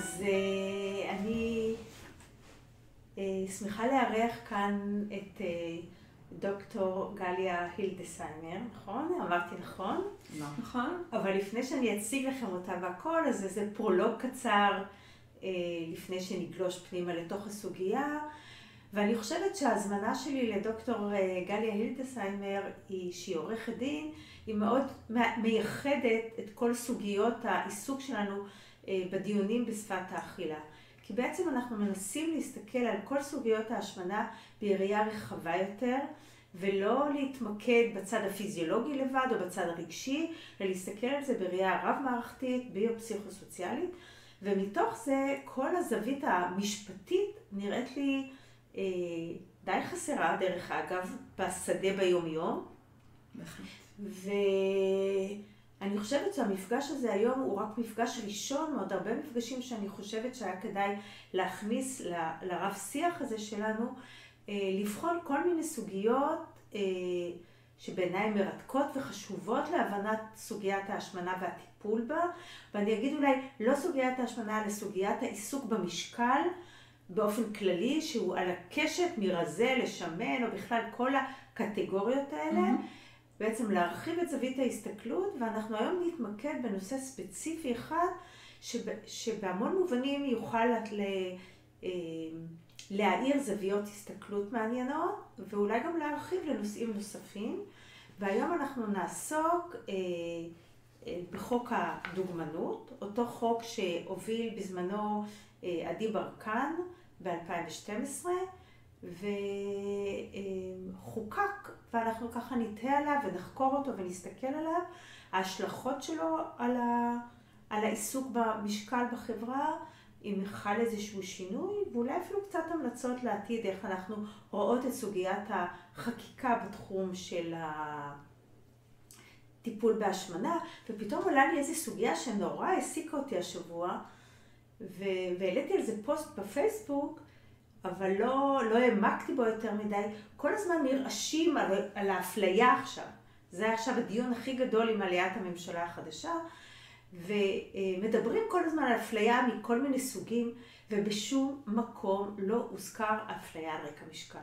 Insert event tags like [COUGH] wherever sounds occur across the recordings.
אז אה, אני אה, שמחה לארח כאן את אה, דוקטור גליה הילדסיימר, נכון? אמרתי נכון? נכון. אבל לפני שאני אציג לכם אותה והכל, אז איזה פרולוג קצר לפני שנגלוש פנימה לתוך הסוגיה. ואני חושבת שההזמנה שלי לדוקטור גליה הילדסיימר היא שהיא עורכת דין, היא מאוד מייחדת את כל סוגיות העיסוק שלנו בדיונים בשפת האכילה. כי בעצם אנחנו מנסים להסתכל על כל סוגיות ההשמנה ביריעה רחבה יותר, ולא להתמקד בצד הפיזיולוגי לבד או בצד הרגשי, אלא להסתכל על זה בראייה רב-מערכתית, ביו-פסיכוסוציאלית, ומתוך זה כל הזווית המשפטית נראית לי אה, די חסרה, דרך אגב, בשדה ביומיום. ו... אני חושבת שהמפגש הזה היום הוא רק מפגש ראשון מעוד הרבה מפגשים שאני חושבת שהיה כדאי להכניס ל, לרב שיח הזה שלנו, אה, לבחון כל מיני סוגיות אה, שבעיניי מרתקות וחשובות להבנת סוגיית ההשמנה והטיפול בה, ואני אגיד אולי לא סוגיית ההשמנה, אלא סוגיית העיסוק במשקל. באופן כללי, שהוא על הקשת מרזה לשמן, או בכלל כל הקטגוריות האלה, mm-hmm. בעצם להרחיב את זווית ההסתכלות, ואנחנו היום נתמקד בנושא ספציפי אחד, שב, שבהמון מובנים יוכל ל, אה, להאיר זוויות הסתכלות מעניינות, ואולי גם להרחיב לנושאים נוספים. והיום אנחנו נעסוק אה, אה, בחוק הדוגמנות, אותו חוק שהוביל בזמנו אה, עדי ברקן ב-2012. וחוקק, ואנחנו ככה נתהה עליו ונחקור אותו ונסתכל עליו, ההשלכות שלו על, ה, על העיסוק במשקל בחברה, אם חל איזשהו שינוי, ואולי אפילו קצת המלצות לעתיד, איך אנחנו רואות את סוגיית החקיקה בתחום של הטיפול בהשמנה, ופתאום עולה לי איזו סוגיה שנורא העסיקה אותי השבוע, והעליתי על זה פוסט בפייסבוק, אבל לא, לא העמקתי בו יותר מדי. כל הזמן נרעשים על, על האפליה עכשיו. זה עכשיו הדיון הכי גדול עם עליית הממשלה החדשה, ומדברים כל הזמן על אפליה מכל מיני סוגים, ובשום מקום לא הוזכר אפליה על רקע משקל.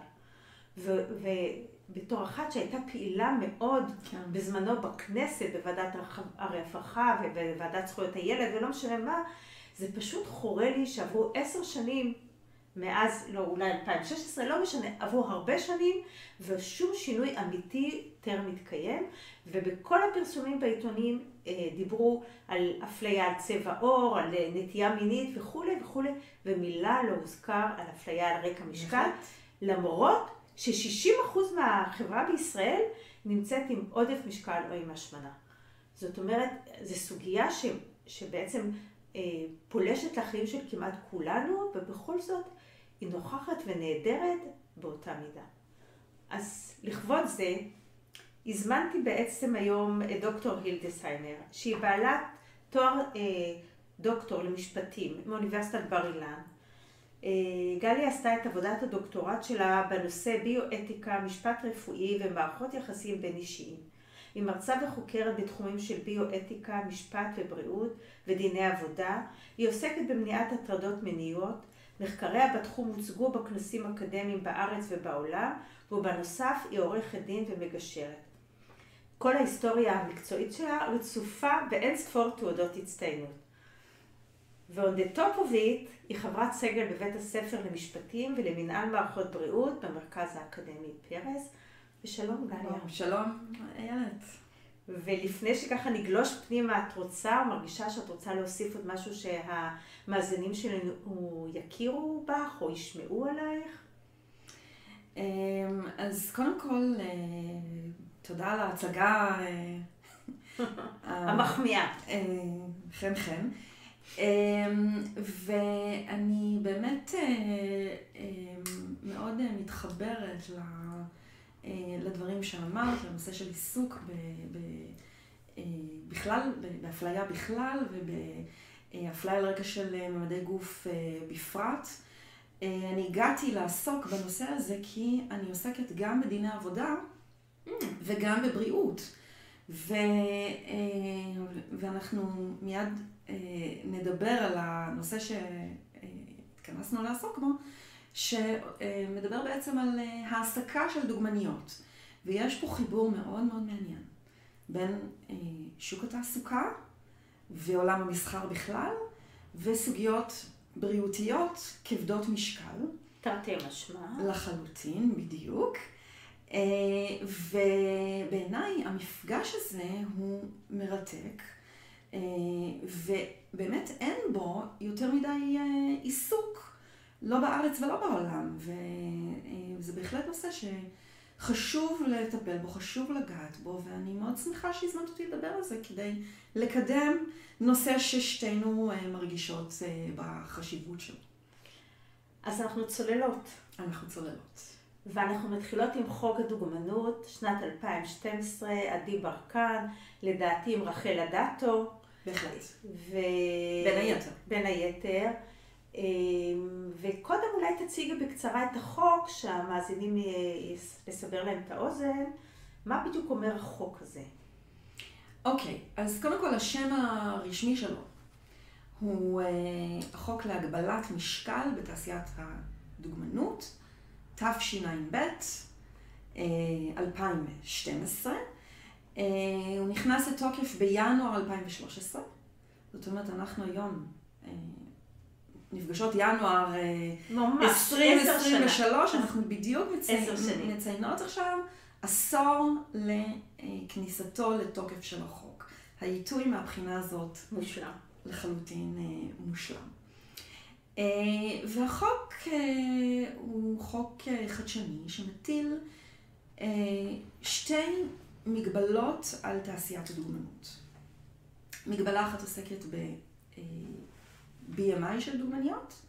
ובתור אחת שהייתה פעילה מאוד כן. בזמנו בכנסת, בוועדת הרווחה ובוועדת זכויות הילד, ולא משנה מה, זה פשוט חורה לי שעברו עשר שנים מאז, לא, אולי 2016, לא משנה, עברו הרבה שנים, ושום שינוי אמיתי טרם מתקיים, ובכל הפרסומים בעיתונים אה, דיברו על אפליה על צבע עור, על אה, נטייה מינית וכולי וכולי, ומילה לא הוזכר על אפליה על רקע משקל, למרות ש-60% מהחברה בישראל נמצאת עם עודף משקל או עם השמנה. זאת אומרת, זו סוגיה ש, שבעצם אה, פולשת לחיים של כמעט כולנו, ובכל זאת היא נוכחת ונהדרת באותה מידה. אז לכבוד זה, הזמנתי בעצם היום את דוקטור הילדסהיימר, שהיא בעלת תואר אה, דוקטור למשפטים מאוניברסיטת בר אילן. אה, גלי עשתה את עבודת הדוקטורט שלה בנושא ביואתיקה, משפט רפואי ומערכות יחסים בין אישיים. היא מרצה וחוקרת בתחומים של ביואתיקה, משפט ובריאות ודיני עבודה. היא עוסקת במניעת הטרדות מיניות, מחקריה בתחום הוצגו בכנסים אקדמיים בארץ ובעולם, ובנוסף היא עורכת דין ומגשרת. כל ההיסטוריה המקצועית שלה רצופה באין ספור תעודות הצטיינות. the top of it היא חברת סגל בבית הספר למשפטים ולמנהל מערכות בריאות במרכז האקדמי פרס. ושלום גליה. שלום איילת. ולפני שככה נגלוש פנימה, את רוצה, או מרגישה שאת רוצה להוסיף עוד משהו שהמאזינים שלנו יכירו בך או ישמעו עלייך? אמ, אז קודם כל, אה, תודה על ההצגה. אה, [LAUGHS] המחמיאה. אה, חן חן. אמ, ואני באמת מאוד מתחברת ל... אה, לדברים שאמרת, לנושא של עיסוק ב, ב, אה, בכלל, באפליה בכלל ובאפליה על רקע של ממדי גוף אה, בפרט. אני הגעתי לעסוק בנושא הזה כי אני עוסקת גם בדיני עבודה. וגם בבריאות. ו, ואנחנו מיד נדבר על הנושא שהתכנסנו לעסוק בו, שמדבר בעצם על העסקה של דוגמניות. ויש פה חיבור מאוד מאוד מעניין בין שוק התעסוקה ועולם המסחר בכלל, וסוגיות בריאותיות כבדות משקל. תרתי משמע. לחלוטין, בדיוק. אה, ובעיניי המפגש הזה הוא מרתק, אה, ובאמת אין בו יותר מדי אה, עיסוק, לא בארץ ולא בעולם, וזה בהחלט נושא שחשוב לטפל בו, חשוב לגעת בו, ואני מאוד שמחה שהזמנת אותי לדבר על זה כדי לקדם נושא ששתינו מרגישות בחשיבות שלו. אז אנחנו צוללות. אנחנו צוללות. ואנחנו מתחילות עם חוק הדוגמנות, שנת 2012, עדי ברקן, לדעתי עם רחל אדטו. בהחלט. ו... בין היתר. בין היתר. אמ, וקודם אולי תציגי בקצרה את החוק, שהמאזינים יסבר להם את האוזן. מה בדיוק אומר החוק הזה? אוקיי, okay, אז קודם כל השם הרשמי שלו הוא uh, החוק להגבלת משקל בתעשיית הדוגמנות, תשע"ב, uh, 2012. Uh, הוא נכנס לתוקף בינואר 2013, זאת אומרת אנחנו היום נפגשות ינואר uh, ממש, 2023, אנחנו בדיוק מצי... מציינות עכשיו עשור לכניסתו לתוקף של החוק. העיתוי מהבחינה הזאת מושלם. לחלוטין אה, מושלם. אה, והחוק אה, הוא חוק חדשני שמטיל שתי מגבלות על תעשיית הדוגמנות. מגבלה אחת עוסקת ב-BMI של דוגמניות,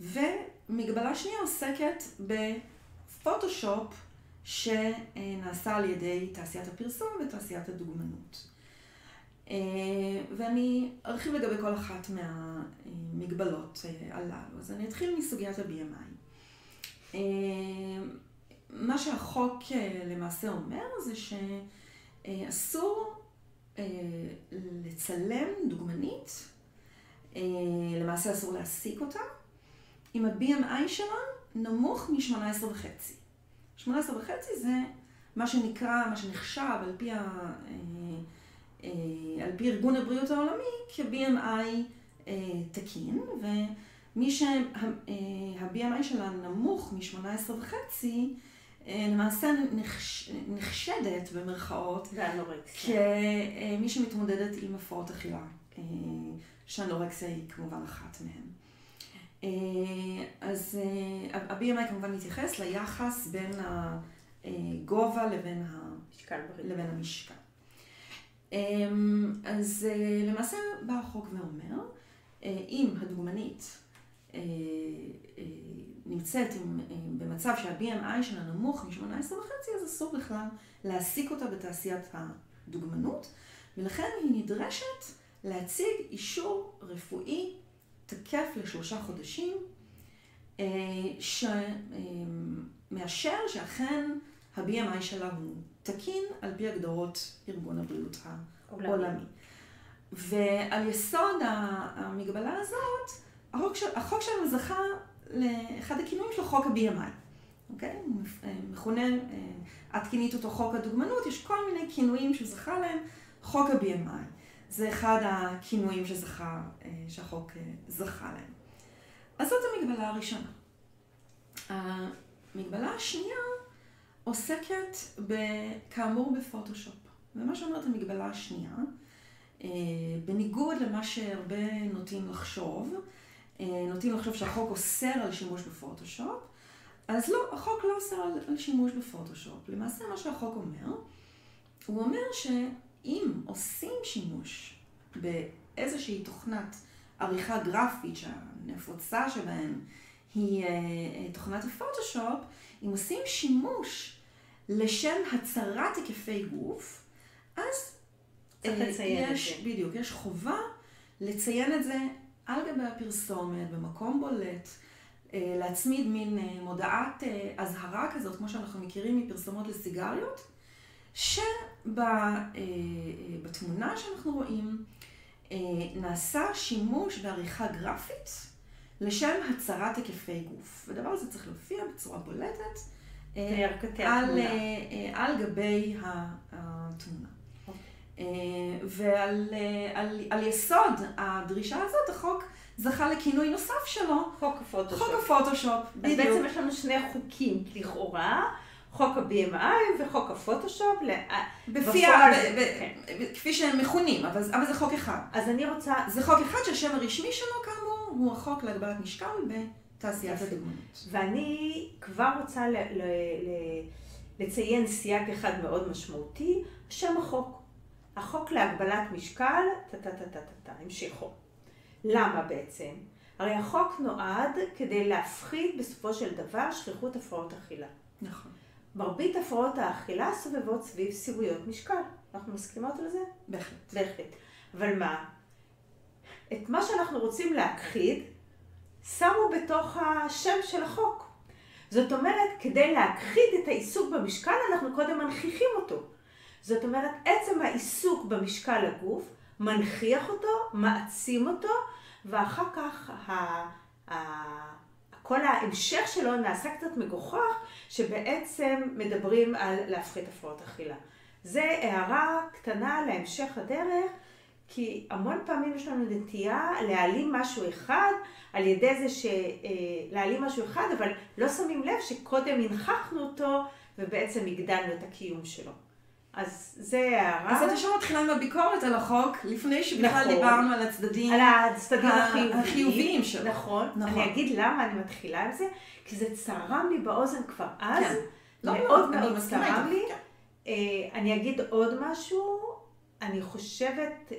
ומגבלה שנייה עוסקת בפוטושופ שנעשה על ידי תעשיית הפרסום ותעשיית הדוגמנות. אה, ואני ארחיב לגבי כל אחת מהמגבלות אה, הללו. אז אני אתחיל מסוגיית ה-BMI. אה, מה שהחוק למעשה אומר זה שאסור לצלם דוגמנית, למעשה אסור להעסיק אותה, אם ה-BMI שלה נמוך מ-18 וחצי. 18 וחצי זה מה שנקרא, מה שנחשב על פי ה... אה, על פי ארגון הבריאות העולמי כ-BMI אה, תקין, ומי שה-BMI שלה נמוך מ-18 וחצי, אה, למעשה נחש, נחשדת במרכאות כמי שמתמודדת עם הפרעות אכילה, שאנורקסיה היא כמובן אחת מהן. אז ה-BMI כמובן מתייחס ליחס בין הגובה לבין, לבין המשקל. אז אה, למעשה בא החוק ואומר, אה, אם הדוגמנית אה, נמצאת עם, במצב שה-BMI שלה נמוך מ-18 וחצי, אז אסור בכלל להעסיק אותה בתעשיית הדוגמנות, ולכן היא נדרשת להציג אישור רפואי תקף לשלושה חודשים, שמאשר שאכן ה-BMI שלה הוא תקין על פי הגדרות ארגון הבריאות העולמי. ועל יסוד המגבלה הזאת, החוק, של, החוק שלנו זכה לאחד הכינויים שלו חוק ה-BMI. אוקיי? הוא אה, מכונה, אה, את כינית אותו חוק הדוגמנות, יש כל מיני כינויים שזכה להם חוק ה-BMI. זה אחד הכינויים שזכה, אה, שהחוק זכה להם. אז זאת המגבלה הראשונה. המגבלה השנייה עוסקת כאמור בפוטושופ. ומה שאומרת המגבלה השנייה, אה, בניגוד למה שהרבה נוטים לחשוב, אה, נוטים לחשוב שהחוק אוסר על שימוש בפוטושופ, אז לא, החוק לא אוסר על, על שימוש בפוטושופ. למעשה מה שהחוק אומר, הוא אומר שאם עושים שימוש באיזושהי תוכנת עריכה גרפית שהנפוצה שבהן היא אה, תוכנת הפוטושופ, אם עושים שימוש לשם הצרת היקפי גוף, אז צריך אה, יש. בדיוק, יש חובה לציין את זה על גבי הפרסומת, במקום בולט, אה, להצמיד מין אה, מודעת אזהרה כזאת, כמו שאנחנו מכירים מפרסומות לסיגריות, שבתמונה שאנחנו רואים נעשה שימוש בעריכה גרפית לשם הצרת היקפי גוף. והדבר הזה צריך להופיע בצורה בולטת על, על גבי התמונה. ועל על, על יסוד הדרישה הזאת, החוק זכה לכינוי נוסף שלו. חוק הפוטושופ. חוק הפוטושופ, בדיוק. אז בעצם יש לנו שני חוקים, לכאורה. חוק ה-BMI וחוק הפוטושופ. בפי, כן. כפי שהם מכונים, אבל, אבל זה חוק אחד. אז אני רוצה... זה חוק אחד שהשם הרשמי שלו, כאמור, הוא החוק להגבלת משקל בתעשיית הדוגמנות. ואני כבר רוצה ל- ל- ל- לציין סייג אחד מאוד משמעותי, שם החוק. החוק להגבלת משקל, טה-טה-טה-טה-טה, המשכו. למה בעצם? הרי החוק נועד כדי להפחית בסופו של דבר שכיחות הפרעות אכילה. נכון. מרבית הפרעות האכילה סובבות סביב סיבויות משקל. אנחנו מסכימות על זה? בהחלט. בהחלט. אבל מה? את מה שאנחנו רוצים להכחיד, שמו בתוך השם של החוק. זאת אומרת, כדי להכחיד את העיסוק במשקל, אנחנו קודם מנכיחים אותו. זאת אומרת, עצם העיסוק במשקל הגוף מנכיח אותו, מעצים אותו, ואחר כך ה... כל ההמשך שלו נעשה קצת מגוחך, שבעצם מדברים על להפחית הפרעות אכילה. זה הערה קטנה להמשך הדרך, כי המון פעמים יש לנו נטייה להעלים משהו אחד, על ידי זה ש... להעלים משהו אחד, אבל לא שמים לב שקודם הנכחנו אותו, ובעצם הגדלנו את הקיום שלו. אז זה הערה. אז את ישר מתחילה עם הביקורת על החוק, לפני שבכלל נכון, דיברנו על הצדדים, על הצדדים החיוביים, החיוביים שלו. נכון. נכון. אני אגיד למה אני מתחילה עם זה, כי זה צרם לי באוזן כבר אז, כן. מאוד לא, מאוד אני צרם לי. כן. אה, אני אגיד עוד משהו, אני חושבת אה,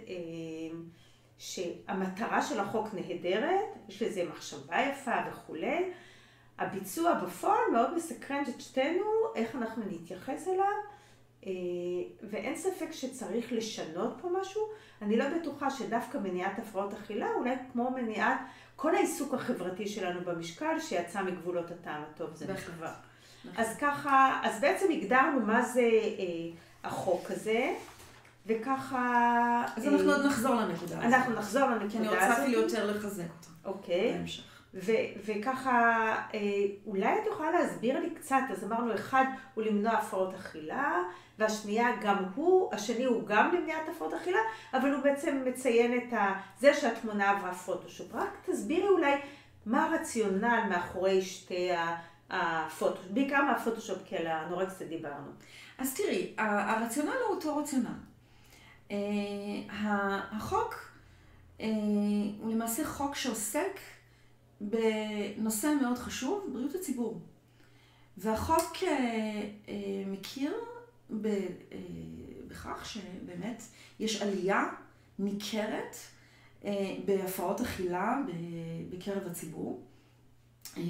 שהמטרה של החוק נהדרת, יש לזה מחשבה יפה וכולי. הביצוע בפועל מאוד מסקרן את שתינו, איך אנחנו נתייחס אליו. אה, ואין ספק שצריך לשנות פה משהו. אני לא בטוחה שדווקא מניעת הפרעות אכילה, אולי כמו מניעת כל העיסוק החברתי שלנו במשקל, שיצא מגבולות הטעם הטוב, זה מקווה. אז ככה, אז בעצם הגדרנו מה זה אה, החוק הזה, וככה... אז אה, אנחנו עוד נחזור לנקודה הזאת. אנחנו נחזור לנקודה הזאת. כי אני רוצה אפילו יותר לחזק אותה. אוקיי. בהמשך. ו- וככה, אה, אולי את יכולה להסביר לי קצת, אז אמרנו, אחד הוא למנוע הפרעות אכילה, והשנייה גם הוא, השני הוא גם למניעת הפרעות אכילה, אבל הוא בעצם מציין את ה... זה שהתמונה עברה פוטושופ. רק תסבירי אולי מה הרציונל מאחורי שתי הפוטושופ, בעיקר מהפוטושופ, כי על האנורקסיה דיברנו. אז תראי, הרציונל הוא אותו רציונל. Uh, החוק uh, הוא למעשה חוק שעוסק בנושא מאוד חשוב, בריאות הציבור. והחוק uh, uh, מכיר אה, בכך שבאמת יש עלייה ניכרת אה, בהפרעות אכילה בקרב הציבור. אה,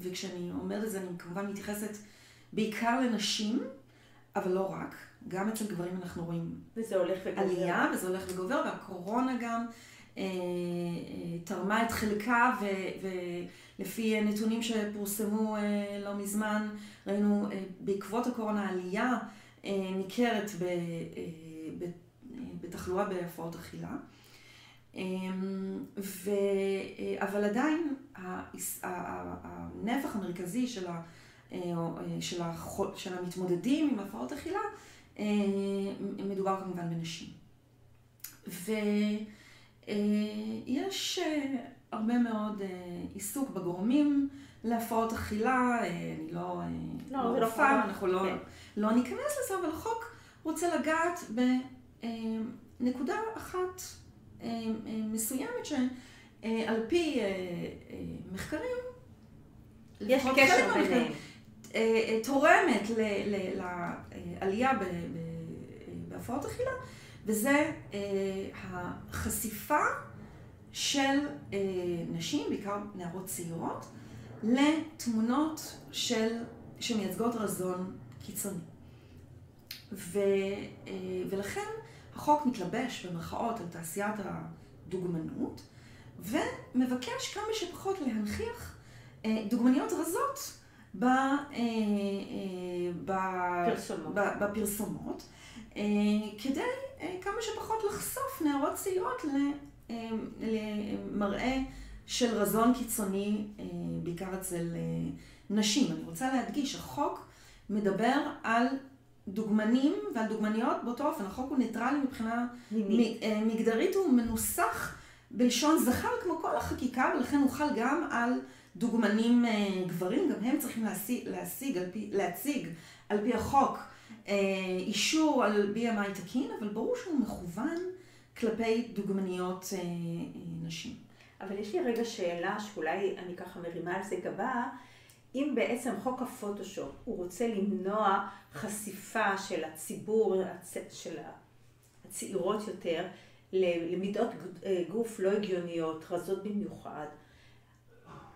וכשאני אומרת את זה, אני כמובן מתייחסת בעיקר לנשים, אבל לא רק. גם אצל גברים אנחנו רואים וזה הולך וגובר. עלייה, וזה הולך וגובר, והקורונה גם אה, אה, תרמה את חלקה, ו, ולפי נתונים שפורסמו אה, לא מזמן, ראינו אה, בעקבות הקורונה עלייה אה, ניכרת ב, אה, ב, בתחלואה בהפרעות אכילה. אה, ו, אבל עדיין הנפח המרכזי של, ה, של, ה, של המתמודדים עם הפרעות אכילה מדובר כמובן בנשים. ויש הרבה מאוד עיסוק בגורמים להפרעות אכילה, אני לא, לא, לא רופאה, אנחנו לא, כן. לא ניכנס לזה, אבל החוק רוצה לגעת בנקודה אחת מסוימת שעל פי מחקרים, יש קשר ביניהם. תורמת לעלייה בהפרעות אכילה, וזה החשיפה של נשים, בעיקר נערות צעירות, לתמונות של, שמייצגות רזון קיצוני. ו, אה, ולכן החוק מתלבש במרכאות על תעשיית הדוגמנות, ומבקש כמה שפחות להנכיח אה, דוגמניות רזות בפרסומות. בפרסומות. בפרסומות, אה, כדי אה, כמה שפחות לחשוף נערות צעירות למראה של רזון קיצוני, בעיקר אצל נשים. אני רוצה להדגיש, החוק מדבר על דוגמנים ועל דוגמניות באותו אופן. החוק הוא ניטרלי מבחינה מגדרית, הוא מנוסח בלשון זכר כמו כל החקיקה, ולכן הוא חל גם על דוגמנים אה, גברים, גם הם צריכים להשיג, להשיג על פי, להציג על פי החוק אה, אישור על BMI תקין, אבל ברור שהוא מכוון כלפי דוגמניות אה, נשים. אבל יש לי רגע שאלה שאולי אני ככה מרימה על זה גבה, אם בעצם חוק הפוטושופ הוא רוצה למנוע חשיפה של הציבור, של הצעירות יותר, למידות גוף לא הגיוניות, רזות במיוחד,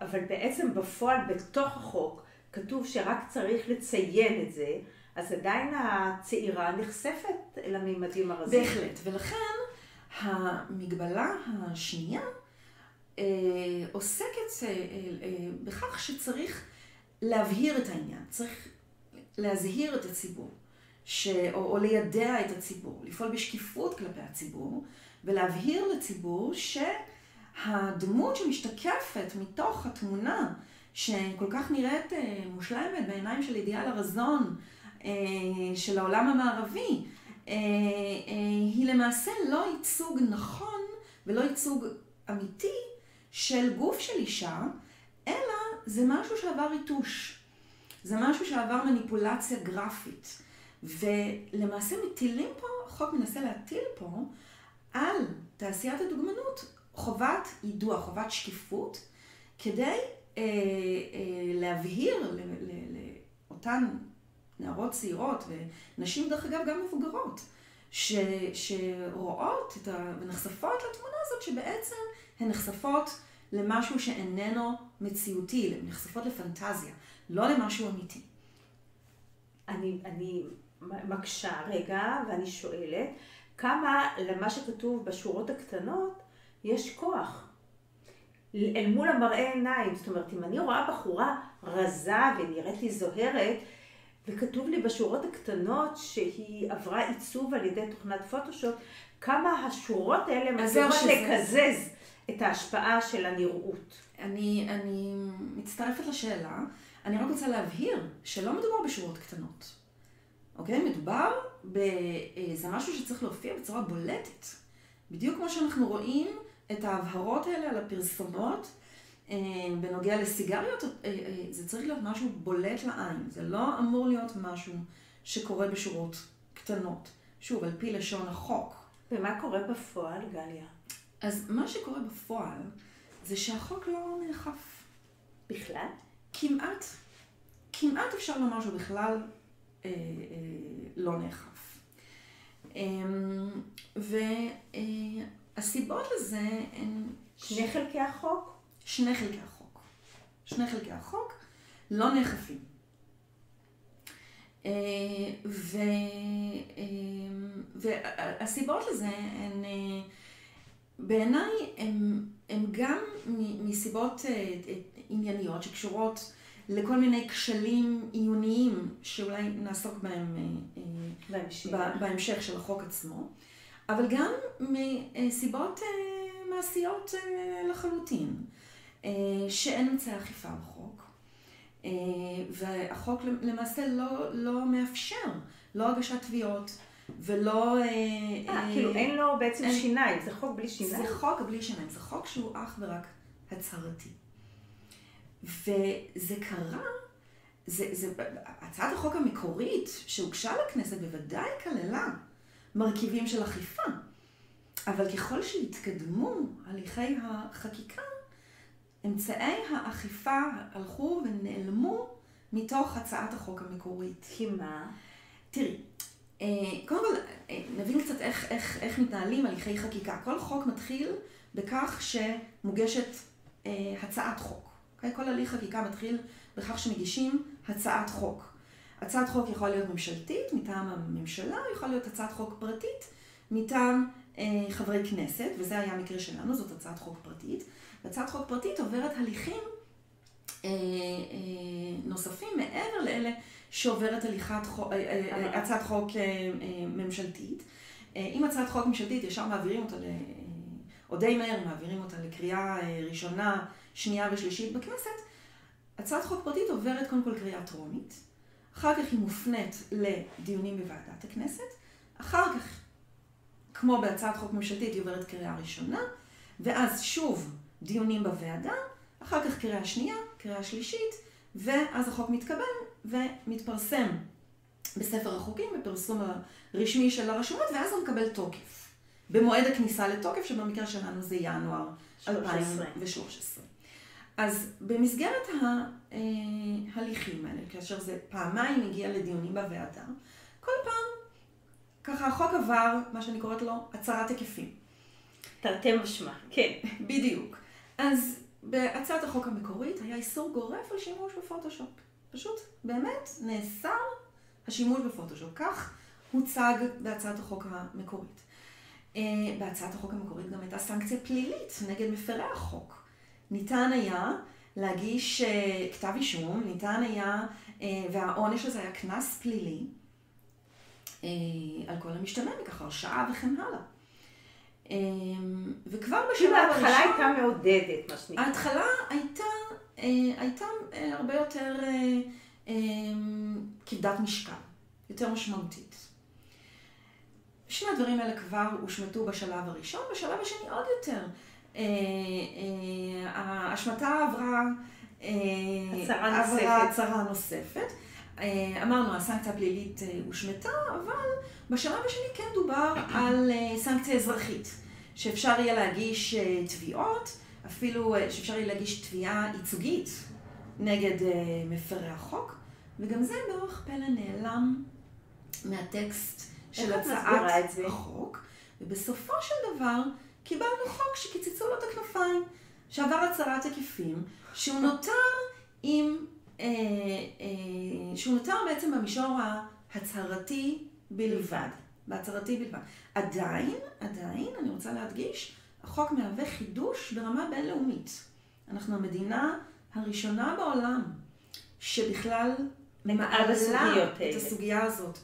אבל בעצם בפועל בתוך החוק כתוב שרק צריך לציין את זה, אז עדיין הצעירה נחשפת לממדים הרזים. בהחלט, ולכן המגבלה השנייה אה, עוסקת אה, אה, בכך שצריך להבהיר את העניין, צריך להזהיר את הציבור, ש... או, או לידע את הציבור, לפעול בשקיפות כלפי הציבור, ולהבהיר לציבור שהדמות שמשתקפת מתוך התמונה, שכל כך נראית אה, מושלמת בעיניים של אידיאל הרזון של העולם המערבי, אה, היא למעשה לא ייצוג נכון ולא ייצוג אמיתי של גוף של אישה, אלא זה משהו שעבר ריטוש. זה משהו שעבר מניפולציה גרפית. ולמעשה מטילים פה, החוק מנסה להטיל פה על תעשיית הדוגמנות חובת יידוע, חובת שקיפות, כדי אה, אה, להבהיר לאותן נערות צעירות, ונשים דרך אגב גם מבוגרות, ש, שרואות את ה, ונחשפות לתמונה הזאת, שבעצם הן נחשפות למשהו שאיננו מציאותי, הן נחשפות לפנטזיה, לא למשהו אמיתי. אני, אני מקשה רגע ואני שואלת, כמה למה שכתוב בשורות הקטנות יש כוח. אל מול המראה עיניים, זאת אומרת, אם אני רואה בחורה רזה ונראית לי זוהרת, וכתוב לי בשורות הקטנות שהיא עברה עיצוב על ידי תוכנת פוטושופ, כמה השורות האלה מצליחות לקזז את ההשפעה של הנראות. אני, אני מצטרפת לשאלה, אני רק רוצה להבהיר שלא מדובר בשורות קטנות. אוקיי? מדובר זה משהו שצריך להופיע בצורה בולטת. בדיוק כמו שאנחנו רואים את ההבהרות האלה על הפרסומות אה, בנוגע לסיגריות, אה, אה, זה צריך להיות משהו בולט לעין. זה לא אמור להיות משהו שקורה בשורות קטנות. שוב, על פי לשון החוק. ומה קורה בפועל, גליה? אז מה שקורה בפועל זה שהחוק לא נאכף. בכלל? כמעט. כמעט אפשר לומר שהוא בכלל אה, אה, לא נאכף. אמ, והסיבות לזה הן... שני חלקי החוק? שני חלקי החוק. שני חלקי החוק לא נאכפים. אה, ו, והסיבות לזה הן, בעיניי, הן גם מסיבות ענייניות שקשורות לכל מיני כשלים עיוניים שאולי נעסוק בהם אה, אה, בהמשך. בהמשך של החוק עצמו, אבל גם מסיבות אה, מעשיות לחלוטין, שאין אמצעי אכיפה בחוק, והחוק למעשה לא, לא מאפשר לא הגשת תביעות. ולא... אה, כאילו אין לו בעצם אין, שיניים, זה חוק בלי שיניים. זה חוק בלי שיניים, זה חוק שהוא אך ורק הצהרתי. וזה קרה, זה, זה, הצעת החוק המקורית שהוגשה לכנסת בוודאי כללה מרכיבים של אכיפה, אבל ככל שהתקדמו הליכי החקיקה, אמצעי האכיפה הלכו ונעלמו מתוך הצעת החוק המקורית. כי מה? תראי, אה, קודם כל אה, נבין קצת איך, איך, איך מתנהלים הליכי חקיקה. כל חוק מתחיל בכך שמוגשת אה, הצעת חוק. Okay? אוקיי? כל הליך חקיקה מתחיל בכך שמגישים הצעת חוק. הצעת חוק יכולה להיות ממשלתית מטעם הממשלה, יכולה להיות הצעת חוק פרטית מטעם אה, חברי כנסת, וזה היה המקרה שלנו, זאת הצעת חוק פרטית. והצעת חוק פרטית עוברת הליכים אה, אה, נוספים מעבר לאלה שעוברת הליכת חוק, הצעת חוק ממשלתית. אם הצעת חוק ממשלתית, ישר מעבירים אותה, או די מהר מעבירים אותה לקריאה ראשונה, שנייה ושלישית בכנסת. הצעת חוק פרטית עוברת קודם כל קריאה טרומית, אחר כך היא מופנית לדיונים בוועדת הכנסת, אחר כך, כמו בהצעת חוק ממשלתית, היא עוברת קריאה ראשונה, ואז שוב דיונים בוועדה, אחר כך קריאה שנייה, קריאה שלישית, ואז החוק מתקבל ומתפרסם בספר החוקים, בפרסום הרשמי של הרשומות, ואז הוא מקבל תוקף. במועד הכניסה לתוקף, שבמקרה שלנו זה ינואר 2013. אז במסגרת ההליכים האלה, כאשר זה פעמיים הגיע לדיונים בוועדה, כל פעם ככה החוק עבר, מה שאני קוראת לו, הצהרת היקפים. תרתי משמע, כן. בדיוק. אז בהצעת החוק המקורית היה איסור גורף על שימוש בפוטושופ. פשוט, באמת, נאסר השימוש בפוטושופ. כך הוצג בהצעת החוק המקורית. אה, בהצעת החוק המקורית גם הייתה סנקציה פלילית נגד מפרי החוק. ניתן היה להגיש אה, כתב אישום, ניתן היה, אה, והעונש הזה היה קנס פלילי על כל המשתמע מכך, הרשעה וכן הלאה. וכבר בשלב כאילו, הראשון... ההתחלה הייתה מעודדת, מה שנקרא. ההתחלה הייתה, הייתה הרבה יותר כבדת משקל, יותר משמעותית. שני הדברים האלה כבר הושמטו בשלב הראשון, בשלב השני עוד יותר. אה, אה, ההשמטה עברה עברה הצהרה נוספת. אה, אמרנו, הסנקציה הפלילית הושמטה, אבל בשלב השני כן דובר על סנקציה אזרחית, שאפשר יהיה להגיש תביעות, אפילו שאפשר יהיה להגיש תביעה ייצוגית נגד מפרי החוק, וגם זה באורח פלא נעלם מהטקסט של הצעת החוק, ובסופו של דבר קיבלנו חוק שקיצצו לו את הכנפיים, שעבר הצהרת היקפים, שהוא נותר עם, אה, אה, שהוא נותר בעצם במישור ההצהרתי בלבד, בהצהרתי בלבד. עדיין, עדיין, אני רוצה להדגיש, החוק מהווה חידוש ברמה בינלאומית. אנחנו המדינה הראשונה בעולם שבכלל מעלה את הסוגיה הזאת.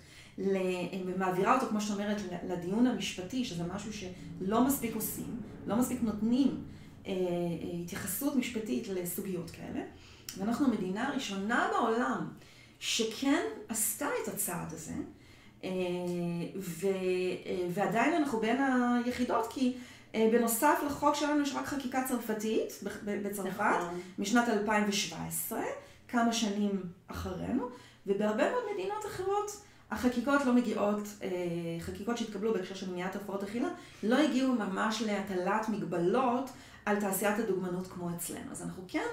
ומעבירה אותו, כמו שאת אומרת, לדיון המשפטי, שזה משהו שלא מספיק עושים, לא מספיק נותנים אה, אה, התייחסות משפטית לסוגיות כאלה. ואנחנו המדינה הראשונה בעולם שכן עשתה את הצעד הזה, אה, ו, ועדיין אנחנו בין היחידות, כי בנוסף לחוק שלנו יש רק חקיקה צרפתית בצרפת, נכון. משנת 2017, כמה שנים אחרינו, ובהרבה מאוד מדינות אחרות החקיקות לא מגיעות, אה, חקיקות שהתקבלו בהקשר של מניעת הפרעות אכילה, לא הגיעו ממש להטלת מגבלות על תעשיית הדוגמנות כמו אצלנו. אז אנחנו כן...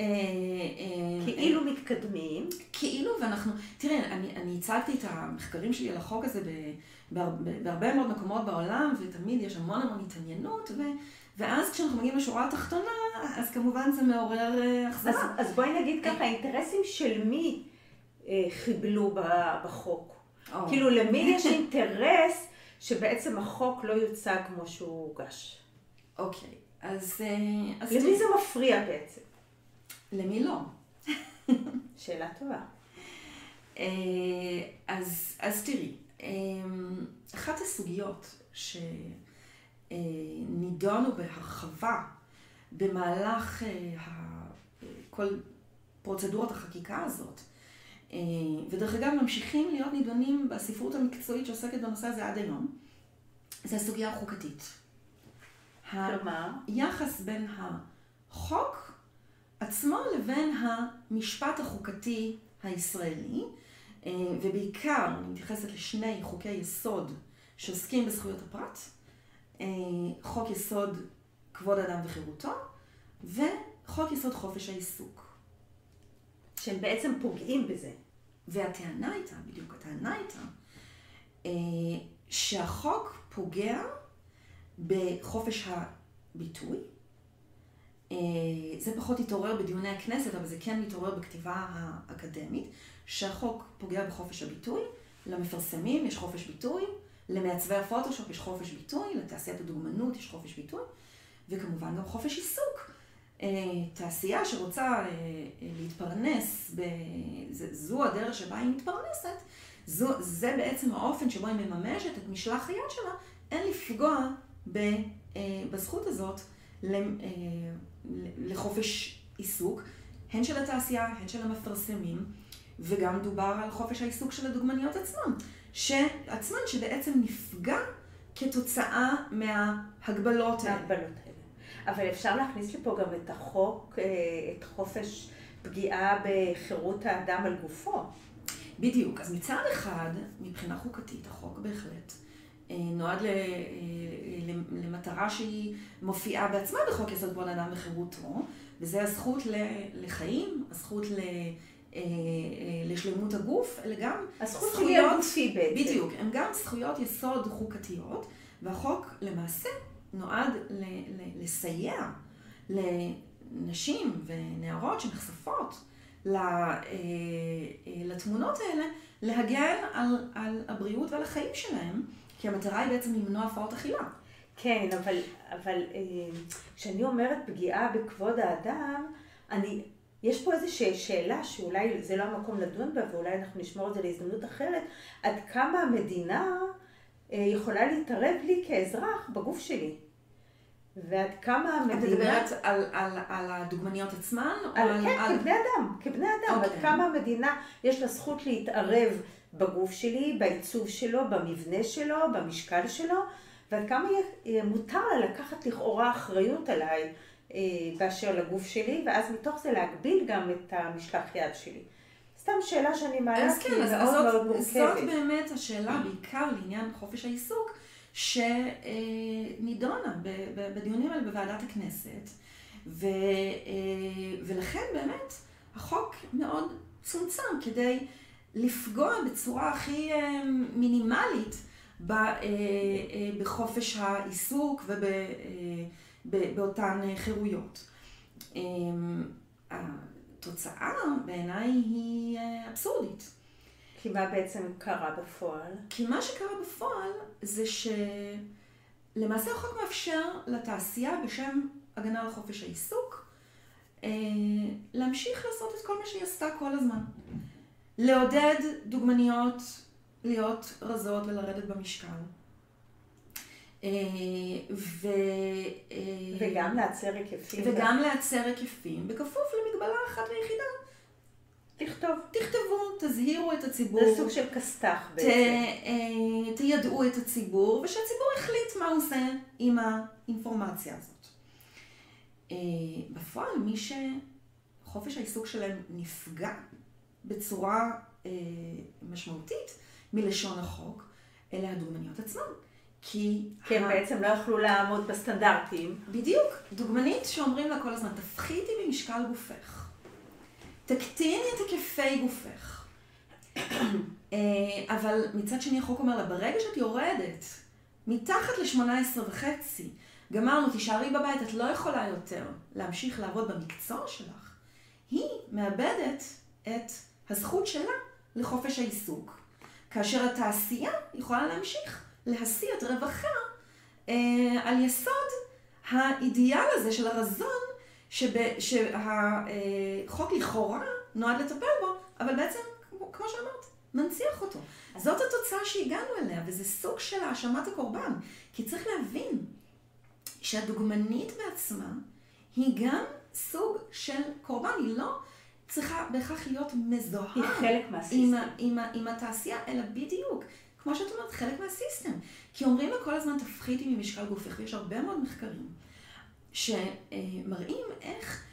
אה, אה, כאילו מתקדמים. כאילו, ואנחנו, תראה, אני, אני הצגתי את המחקרים שלי על החוק הזה בהרבה, מאוד מקומות בעולם, ותמיד יש המון המון התעניינות, ואז כשאנחנו מגיעים לשורה התחתונה, אז כמובן זה מעורר אכזבה. אז, בואי נגיד ככה, האינטרסים של מי חיבלו בחוק? כאילו, למי [LAUGHS] יש אינטרס שבעצם החוק לא יוצג כמו שהוא הוגש? אוקיי. אה, אז למי זה מפריע בעצם? למי לא? שאלה טובה. אה, אז, אז תראי, אה, אחת הסוגיות שנידונו בהרחבה במהלך כל פרוצדורת החקיקה הזאת, אה, ודרך אגב ממשיכים להיות נידונים בספרות המקצועית שעוסקת בנושא הזה עד היום, זה הסוגיה החוקתית. כלומר? היחס בין החוק עצמו לבין המשפט החוקתי הישראלי, אה, ובעיקר, אני מתייחסת לשני חוקי יסוד שעוסקים בזכויות הפרט, אה, חוק יסוד כבוד אדם וחירותו, וחוק יסוד חופש העיסוק. שהם בעצם פוגעים בזה. והטענה הייתה, בדיוק הטענה הייתה, אה, שהחוק פוגע בחופש הביטוי. אה, זה פחות התעורר בדיוני הכנסת, אבל זה כן מתעורר בכתיבה האקדמית, שהחוק פוגע בחופש הביטוי, למפרסמים יש חופש ביטוי, למעצבי הפוטושופ יש חופש ביטוי, לתעשיית הדוגמנות יש חופש ביטוי, וכמובן גם חופש עיסוק. תעשייה שרוצה להתפרנס, זו הדרך שבה היא מתפרנסת, זו, זה בעצם האופן שבו היא מממשת את משלח היד שלה, אין לפגוע בזכות הזאת לחופש עיסוק, הן של התעשייה, הן של המפרסמים, וגם דובר על חופש העיסוק של הדוגמניות עצמן, שעצמן שבעצם נפגע כתוצאה מההגבלות האלה. מההגבלות האלה. אבל אפשר להכניס לפה גם את החוק, אה, את חופש פגיעה בחירות האדם על גופו. בדיוק. אז מצד אחד, מבחינה חוקתית, החוק בהחלט נועד אה, למטרה שהיא מופיעה בעצמה בחוק יסוד כבוד האדם וחירותו, וזה הזכות לחיים, הזכות ל... אה, לשלמות הגוף, אלא גם הזכות שלי הגופי בעצם. בדיוק, הן גם זכויות יסוד חוקתיות, והחוק למעשה נועד לסייע לנשים ונערות שנחשפות לתמונות האלה, להגן על, על הבריאות ועל החיים שלהם. כי המטרה היא בעצם למנוע הפרעות אכילה. כן, אבל, אבל אה, כשאני אומרת פגיעה בכבוד האדם, אני, יש פה איזושהי שאלה שאולי זה לא המקום לדון בה, ואולי אנחנו נשמור את זה להזדמנות אחרת, עד כמה המדינה אה, יכולה להתערב לי כאזרח בגוף שלי. ועד כמה המדינה... את מדברת על, על, על הדוגמניות עצמן? על, על, כן, על... כבני אדם, כבני אדם. Okay. עד אוקיי. כמה המדינה יש לה זכות להתערב בגוף שלי, בעיצוב שלו, במבנה שלו, במשקל שלו, ועד כמה מותר לה לקחת לכאורה אחריות עליי אה, באשר לגוף שלי, ואז מתוך זה להגביל גם את המשלח יד שלי. סתם שאלה שאני מעלה, כי היא מאוד זאת, מאוד מורכבת. זאת באמת השאלה, בעיקר לעניין חופש העיסוק, שנידונה בדיונים האלה בוועדת הכנסת, ו, אה, ולכן באמת החוק מאוד צומצם כדי לפגוע בצורה הכי אה, מינימלית אה, אה, בחופש העיסוק ובאותן חירויות. התוצאה בעיניי היא אבסורדית. כי מה בעצם קרה בפועל? כי מה שקרה בפועל זה שלמעשה החוק מאפשר לתעשייה בשם הגנה על חופש העיסוק להמשיך לעשות את כל מה שהיא עשתה כל הזמן. לעודד דוגמניות להיות רזות ולרדת במשקל. אה, ו... אה, וגם לייצר היקפים. וגם לייצר היקפים, בכפוף למגבלה אחת ויחידה. תכתוב. תכתבו, תזהירו את הציבור. זה סוג של כסת"ח בעצם. ת, אה, תיידעו את הציבור, ושהציבור יחליט מה הוא עושה עם האינפורמציה הזאת. בפועל, מי שחופש העיסוק שלהם נפגע בצורה אה, משמעותית מלשון החוק, אלה הדוגמניות עצמן. כי... כן, ה... בעצם לא יכלו לעמוד בסטנדרטים. בדיוק. דוגמנית שאומרים לה כל הזמן, תפחיתי ממשקל גופך. תקטיני את היקפי גופך. אה, אבל מצד שני החוק אומר לה, ברגע שאת יורדת מתחת ל-18 וחצי, גמרנו, תישארי בבית, את לא יכולה יותר להמשיך לעבוד במקצוע שלך, היא מאבדת את הזכות שלה לחופש העיסוק. כאשר התעשייה יכולה להמשיך להשיא את רווחיה אה, על יסוד האידיאל הזה של הרזון שהחוק לכאורה נועד לטפל בו, אבל בעצם, כמו שאמרת, מנציח אותו. זאת התוצאה שהגענו אליה, וזה סוג של האשמת הקורבן. כי צריך להבין שהדוגמנית בעצמה היא גם סוג של קורבן, היא לא צריכה בהכרח להיות מזוהה. היא חלק מהסיסטם. עם, עם, עם התעשייה, אלא בדיוק, כמו שאת אומרת, חלק מהסיסטם. כי אומרים לה כל הזמן, תפחיתי ממשקל גופך, ויש הרבה מאוד מחקרים שמראים איך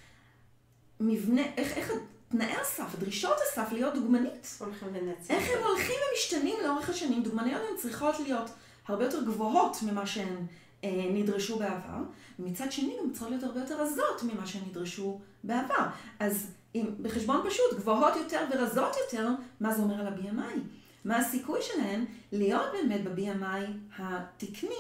מבנה, איך, איך תנאי הסף, דרישות הסף להיות דוגמנית. הולכים ונעצים. איך הם הולכים ומשתנים לאורך השנים. דוגמניות הן צריכות להיות הרבה יותר גבוהות ממה שהן אה, נדרשו בעבר, ומצד שני גם צריכות להיות הרבה יותר רזות ממה שהן נדרשו בעבר. אז אם בחשבון פשוט, גבוהות יותר ורזות יותר, מה זה אומר על ה-BMI? מה הסיכוי שלהן להיות באמת ב-BMI התקני?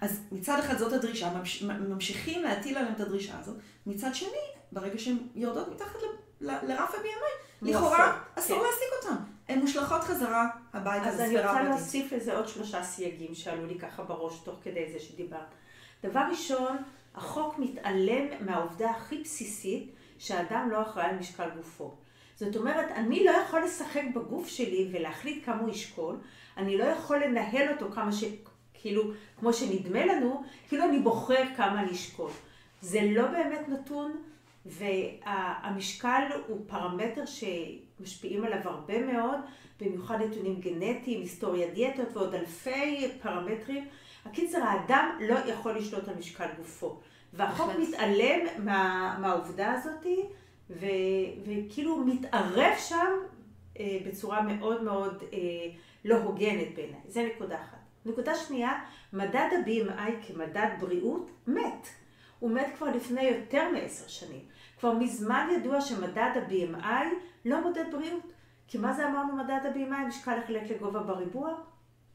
אז מצד אחד זאת הדרישה, ממשיכים להטיל עליהם את הדרישה הזאת, מצד שני, ברגע שהן יורדות מתחת לרף ה-BMI, לכאורה אסור כן. להעסיק אותן. הן מושלכות חזרה הביתה. אז אני רוצה להוסיף לזה עוד שלושה סייגים שעלו לי ככה בראש תוך כדי זה שדיברת. דבר ראשון, החוק מתעלם מהעובדה הכי בסיסית שהאדם לא אחראי על משקל גופו. זאת אומרת, אני לא יכול לשחק בגוף שלי ולהחליט כמה הוא ישקול, אני לא יכול לנהל אותו כמה ש... כאילו, כמו שנדמה לנו, כאילו אני בוחר כמה אני אשקול. זה לא באמת נתון, והמשקל הוא פרמטר שמשפיעים עליו הרבה מאוד, במיוחד נתונים גנטיים, היסטוריה דיאטות ועוד אלפי פרמטרים. הקיצר, האדם לא יכול לשלוט על משקל גופו. והחוק מתעלם מה, מהעובדה הזאתי, ו, וכאילו מתערב שם אה, בצורה מאוד מאוד אה, לא הוגנת בעיניי. זה נקודה אחת. נקודה שנייה, מדד ה-BMI כמדד בריאות מת. הוא מת כבר לפני יותר מעשר שנים. כבר מזמן ידוע שמדד ה-BMI לא מודד בריאות. כי מה זה אמרנו מדד ה-BMI? משקל לחלק לגובה בריבוע?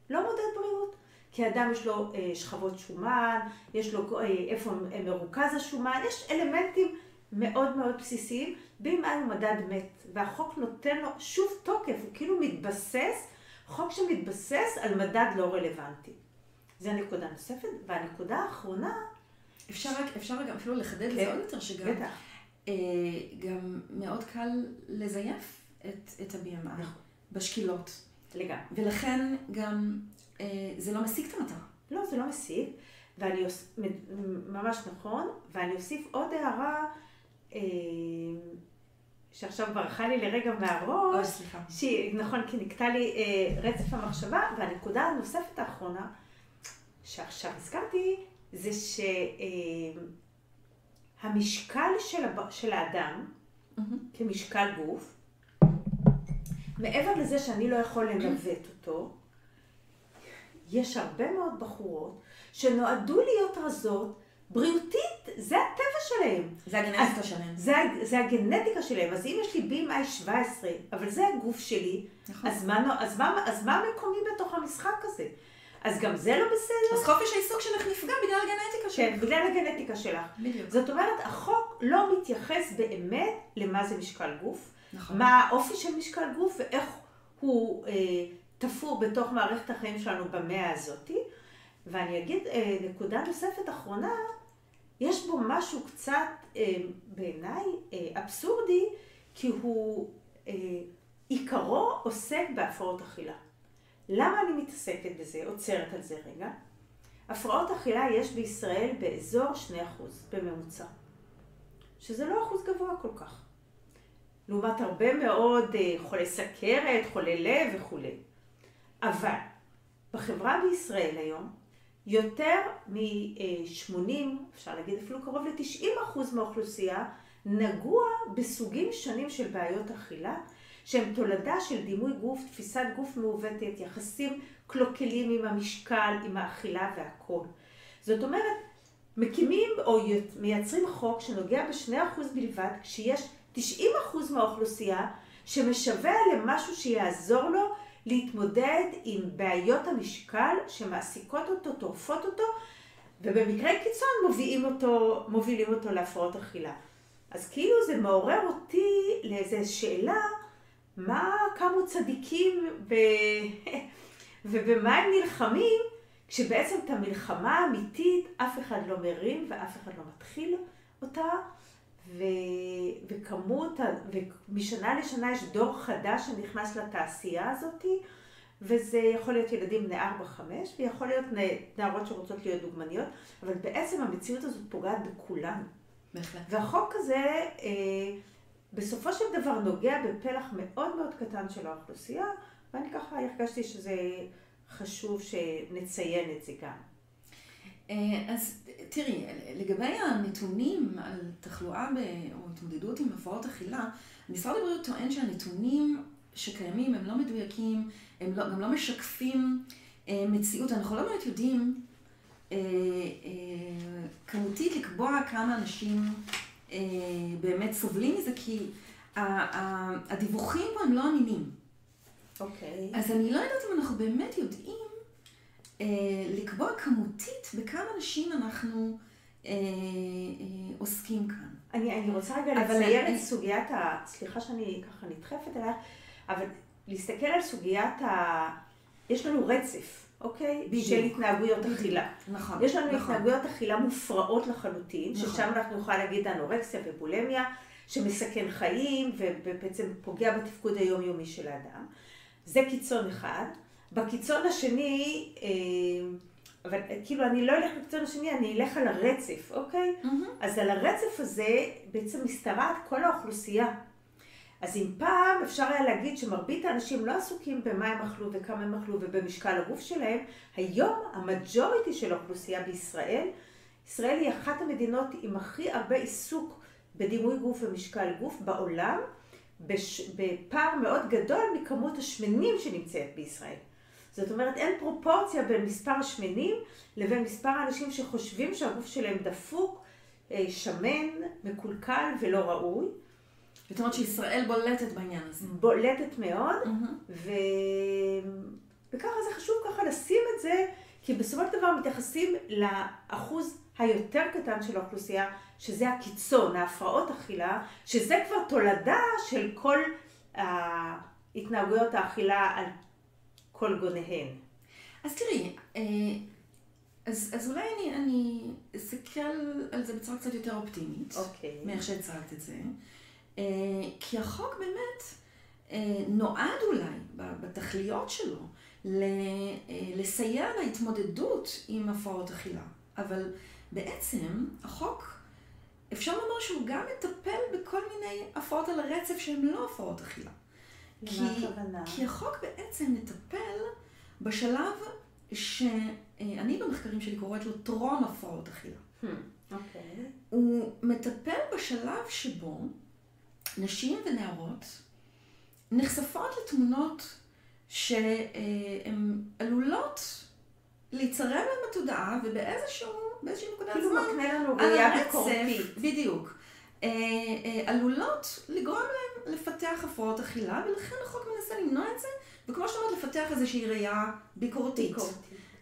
לא מודד בריאות. כי אדם יש לו אה, שכבות שומן, יש לו אה, איפה מרוכז השומן, יש אלמנטים מאוד מאוד בסיסיים. BMI הוא מדד מת, והחוק נותן לו שוב תוקף, הוא כאילו מתבסס, חוק שמתבסס על מדד לא רלוונטי. זו נקודה נוספת. והנקודה האחרונה... אפשר רק, אפשר גם אפילו לחדד את זה כן, עוד יותר, שגם בטח. אה, גם מאוד קל לזייף את, את ה-BMI נכון. בשקילות. לגמרי. ולכן גם זה לא משיג את המטרה. לא, זה לא משיג, ואני אוס... ממש נכון, ואני אוסיף עוד הערה, אה, שעכשיו ברחה לי לרגע מהראש. אוי, סליחה. שהיא, נכון, כי נקטע לי אה, רצף המחשבה, והנקודה הנוספת האחרונה, שעכשיו הזכרתי, זה שהמשקל אה, של, הב... של האדם, mm-hmm. כמשקל גוף, מעבר לזה שאני לא יכול לנווט אותו, יש הרבה מאוד בחורות שנועדו להיות רזות, בריאותית, זה הטבע שלהם. זה הגנטיקה שלהם. זה, זה הגנטיקה שלהם. אז אם יש לי BMI 17, אבל זה הגוף שלי, נכון. אז, מה, אז, מה, אז מה מקומי בתוך המשחק הזה? אז גם זה לא בסדר. אז חופש העיסוק שלך נפגע בגלל הגנטיקה שלך. כן, בגלל הגנטיקה שלך. בדיוק. זאת אומרת, החוק לא מתייחס באמת למה זה משקל גוף, נכון. מה האופי של משקל גוף ואיך הוא... אה, תפור בתוך מערכת החיים שלנו במאה הזאתי. ואני אגיד אה, נקודה נוספת אחרונה, יש בו משהו קצת אה, בעיניי אה, אבסורדי, כי הוא עיקרו עוסק בהפרעות אכילה. למה אני מתעסקת בזה? עוצרת על זה רגע. הפרעות אכילה יש בישראל באזור 2% בממוצע, שזה לא אחוז גבוה כל כך. לעומת הרבה מאוד חולי סכרת, חולי לב וכולי. אבל בחברה בישראל היום, יותר מ-80, אפשר להגיד אפילו קרוב ל-90 אחוז מהאוכלוסייה, נגוע בסוגים שונים של בעיות אכילה, שהם תולדה של דימוי גוף, תפיסת גוף מעוותת, יחסים קלוקלים עם המשקל, עם האכילה והכל. זאת אומרת, מקימים או מייצרים חוק שנוגע ב-2% בלבד, כשיש 90% מהאוכלוסייה שמשווע למשהו שיעזור לו להתמודד עם בעיות המשקל שמעסיקות אותו, טורפות אותו, ובמקרה קיצון מובילים אותו, מובילים אותו להפרעות אכילה. אז כאילו זה מעורר אותי לאיזו שאלה, מה קמו צדיקים ב... [LAUGHS] ובמה הם נלחמים, כשבעצם את המלחמה האמיתית אף אחד לא מרים ואף אחד לא מתחיל אותה, ו... וכמות, ומשנה לשנה יש דור חדש שנכנס לתעשייה הזאת, וזה יכול להיות ילדים בני 4-5, ויכול להיות נערות שרוצות להיות דוגמניות, אבל בעצם המציאות הזאת פוגעת בכולנו. בהחלט. והחוק הזה, אה, בסופו של דבר נוגע בפלח מאוד מאוד קטן של האוכלוסייה, ואני ככה הרגשתי שזה חשוב שנציין את זה גם. אה, אז תראי, לגבי הנתונים על תחלואה ב... או התמודדות עם הפרעות אכילה, משרד הבריאות טוען שהנתונים שקיימים הם לא מדויקים, הם לא, גם לא משקפים אה, מציאות. אנחנו לא באמת יודעים אה, אה, כמותית לקבוע כמה אנשים אה, באמת סובלים מזה, כי הדיווחים פה הם לא אמינים. אוקיי. אז אני לא יודעת אם אנחנו באמת יודעים לקבוע כמותית בכמה אנשים אנחנו אה, אה, עוסקים כאן. אני, אני רוצה רגע לציין אני... את סוגיית ה... סליחה שאני ככה נדחפת אלייך, אבל להסתכל על סוגיית ה... יש לנו רצף, אוקיי? בדיוק. של התנהגויות בדיוק. אכילה. נכון. יש לנו נכון. התנהגויות אכילה מופרעות לחלוטין, נכון. ששם אנחנו נוכל להגיד אנורקסיה ובולמיה, שמסכן חיים ובעצם פוגע בתפקוד היומיומי של האדם. זה קיצון אחד. בקיצון השני, אה, אבל כאילו אני לא אלך לקיצון השני, אני אלך על הרצף, אוקיי? Mm-hmm. אז על הרצף הזה בעצם משתרעת כל האוכלוסייה. אז אם פעם אפשר היה להגיד שמרבית האנשים לא עסוקים במה הם אכלו וכמה הם אכלו ובמשקל הגוף שלהם, היום המג'וריטי של האוכלוסייה בישראל, ישראל היא אחת המדינות עם הכי הרבה עיסוק בדימוי גוף ומשקל גוף בעולם, בש... בפער מאוד גדול מכמות השמנים שנמצאת בישראל. זאת אומרת, אין פרופורציה בין מספר השמנים לבין מספר האנשים שחושבים שהגוף שלהם דפוק, אה, שמן, מקולקל ולא ראוי. זאת אומרת שישראל בולטת בעניין הזה. בולטת מאוד, mm-hmm. ו... וככה זה חשוב ככה לשים את זה, כי בסופו של דבר מתייחסים לאחוז היותר קטן של האוכלוסייה, שזה הקיצון, ההפרעות אכילה, שזה כבר תולדה של כל ההתנהגויות האכילה על כל גוניהן. אז תראי, אה, אז, אז אולי אני, אני אסתכל על זה בצורה קצת יותר אופטימית, אוקיי. מאיך שהצגת את זה. אה, כי החוק באמת אה, נועד אולי בתכליות שלו לסייע להתמודדות עם הפרעות אכילה. אבל בעצם החוק, אפשר לומר שהוא גם מטפל בכל מיני הפרעות על הרצף שהן לא הפרעות אכילה. כי, כי החוק בעצם מטפל בשלב שאני במחקרים שלי קוראת לו טרום הפרעות אכילה. Hmm, אוקיי. Okay. הוא מטפל בשלב שבו נשים ונערות נחשפות לתמונות שהן עלולות להיצרם להם בתודעה ובאיזשהו, באיזושהי נקודת כאילו זמן, כאילו מקנה לנו ראייה ביקורתית. בדיוק. אה, אה, עלולות לגרום להם לפתח הפרעות אכילה, ולכן החוק מנסה למנוע את זה, וכמו שאת אומרת, לפתח איזושהי ראייה ביקורתית. ביקורתית.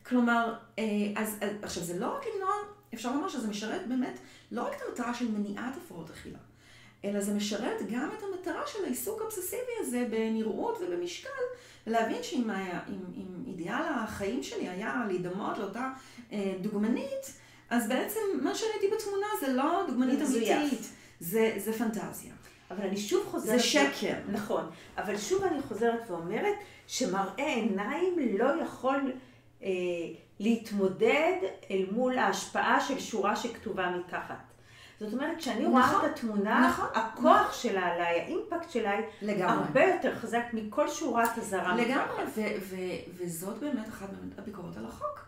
כלומר, אה, אז, עכשיו זה לא רק למנוע, אפשר לומר שזה משרת באמת לא רק את המטרה של מניעת הפרעות אכילה, אלא זה משרת גם את המטרה של העיסוק האובססיבי הזה בנראות ובמשקל, ולהבין שאם היה, אם, אם אידיאל החיים שלי היה להידמות לאותה אה, דוגמנית, אז בעצם מה שראיתי בתמונה זה לא דוגמנית אמיתית, זה, זה פנטזיה. אבל אני שוב חוזרת... זה שקר. נכון. אבל שוב אני חוזרת ואומרת שמראה עיניים לא יכול אה, להתמודד אל מול ההשפעה של שורה שכתובה מתחת. זאת אומרת, כשאני רואה נכון, את התמונה, נכון, הכוח נכון. שלה עליי, האימפקט שלה, לגמרי. הרבה יותר חזק מכל שורת אזהרה. לגמרי, ו- ו- וזאת באמת אחת הביקורות על החוק.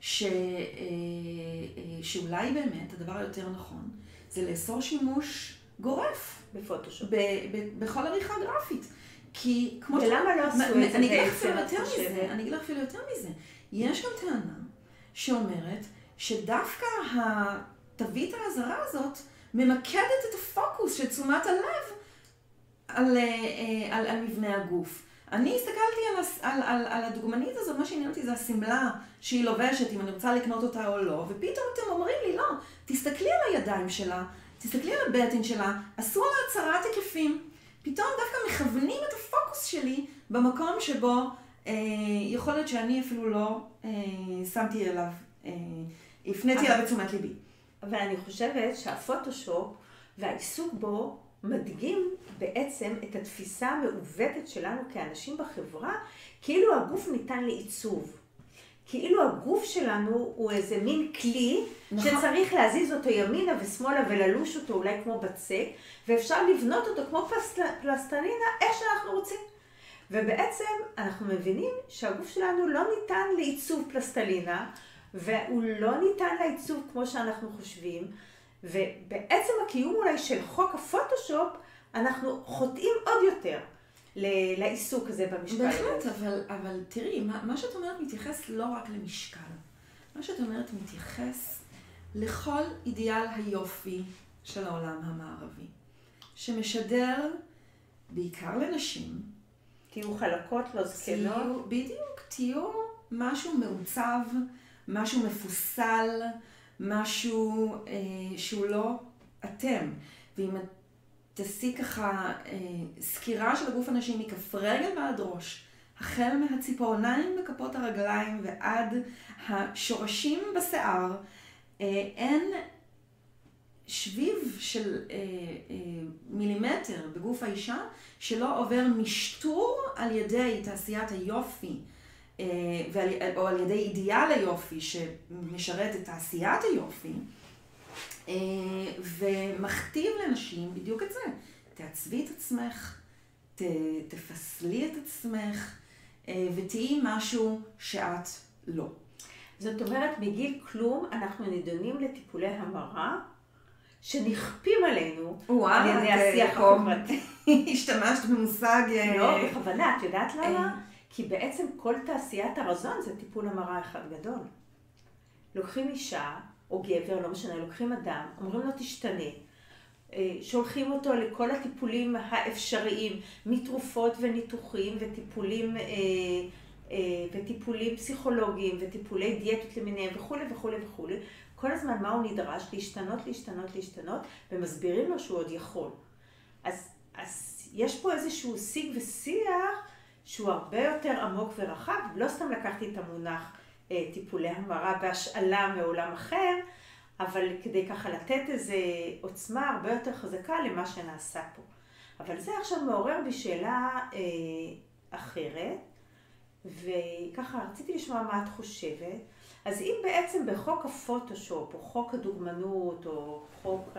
ש- אה, אה, שאולי באמת הדבר היותר נכון זה לאסור שימוש גורף. בפוטושופ. בכל עריכה גרפית. כי כמו ש... ולמה לא עשו את זה אני אגיד לך אפילו יותר מזה, אני אגיד לך אפילו יותר מזה. יש גם טענה שאומרת שדווקא תווית האזהרה הזאת ממקדת את הפוקוס של תשומת הלב על, אה, על, על מבנה הגוף. אני הסתכלתי על, על, על, על הדוגמנית הזאת, מה שעניין אותי זה השמלה שהיא לובשת, אם אני רוצה לקנות אותה או לא, ופתאום אתם אומרים לי, לא, תסתכלי על הידיים שלה, תסתכלי על הבטן שלה, עשו לה הצהרת היקפים. פתאום דווקא מכוונים את הפוקוס שלי במקום שבו אה, יכול להיות שאני אפילו לא אה, שמתי אליו, אה, הפניתי אליו את תשומת ליבי. אבל אני חושבת שהפוטושופ והעיסוק בו מדגים בעצם את התפיסה המעוותת שלנו כאנשים בחברה, כאילו הגוף ניתן לעיצוב. כאילו הגוף שלנו הוא איזה מין כלי נכון. שצריך להזיז אותו ימינה ושמאלה וללוש אותו אולי כמו בצק, ואפשר לבנות אותו כמו פסל, פלסטלינה איך שאנחנו רוצים. ובעצם אנחנו מבינים שהגוף שלנו לא ניתן לעיצוב פלסטלינה, והוא לא ניתן לעיצוב כמו שאנחנו חושבים, ובעצם הקיום אולי של חוק הפוטושופ, אנחנו חוטאים עוד יותר לעיסוק הזה במשקל. בהחלט, אבל, אבל תראי, מה, מה שאת אומרת מתייחס לא רק למשקל. מה שאת אומרת מתייחס לכל אידיאל היופי של העולם המערבי, שמשדר בעיקר לנשים. תהיו חלקות, לא זקנות. בדיוק, תהיו משהו מעוצב. משהו מפוסל, משהו אה, שהוא לא אתם. ואם את תעשי ככה אה, סקירה של הגוף הנשי מכף רגל ועד ראש, החל מהציפורניים בכפות הרגליים ועד השורשים בשיער, אין שביב של אה, אה, מילימטר בגוף האישה שלא עובר משטור על ידי תעשיית היופי אה, ועל, או על ידי אידיאל היופי שמשרת את תעשיית היופי. אה, ומכתיב לנשים בדיוק את זה. תעצבי את עצמך, ת, תפסלי את עצמך אה, ותהיי משהו שאת לא. זאת אומרת, מגיל כלום אנחנו נידונים לטיפולי המרה שנכפים עלינו על ידי השיח החברתי. [LAUGHS] השתמשת במושג... אה, לא, בכוונה, את יודעת למה? כי בעצם כל תעשיית הרזון זה טיפול המרה אחד גדול. לוקחים אישה, או גבר, לא משנה, לוקחים אדם, אומרים לו תשתנה. אה, שולחים אותו לכל הטיפולים האפשריים, מתרופות וניתוחים וטיפולים, אה, וטיפולים פסיכולוגיים וטיפולי דיאטות למיניהם וכולי וכולי וכולי. כל הזמן מה הוא נדרש? להשתנות, להשתנות, להשתנות, ומסבירים לו שהוא עוד יכול. אז, אז יש פה איזשהו שיג ושיח שהוא הרבה יותר עמוק ורחב, לא סתם לקחתי את המונח אה, טיפולי המרה בהשאלה מעולם אחר, אבל כדי ככה לתת איזו עוצמה הרבה יותר חזקה למה שנעשה פה. אבל זה עכשיו מעורר בי שאלה אה, אחרת, וככה רציתי לשמוע מה את חושבת. אז אם בעצם בחוק הפוטושופ, או חוק הדוגמנות, או חוק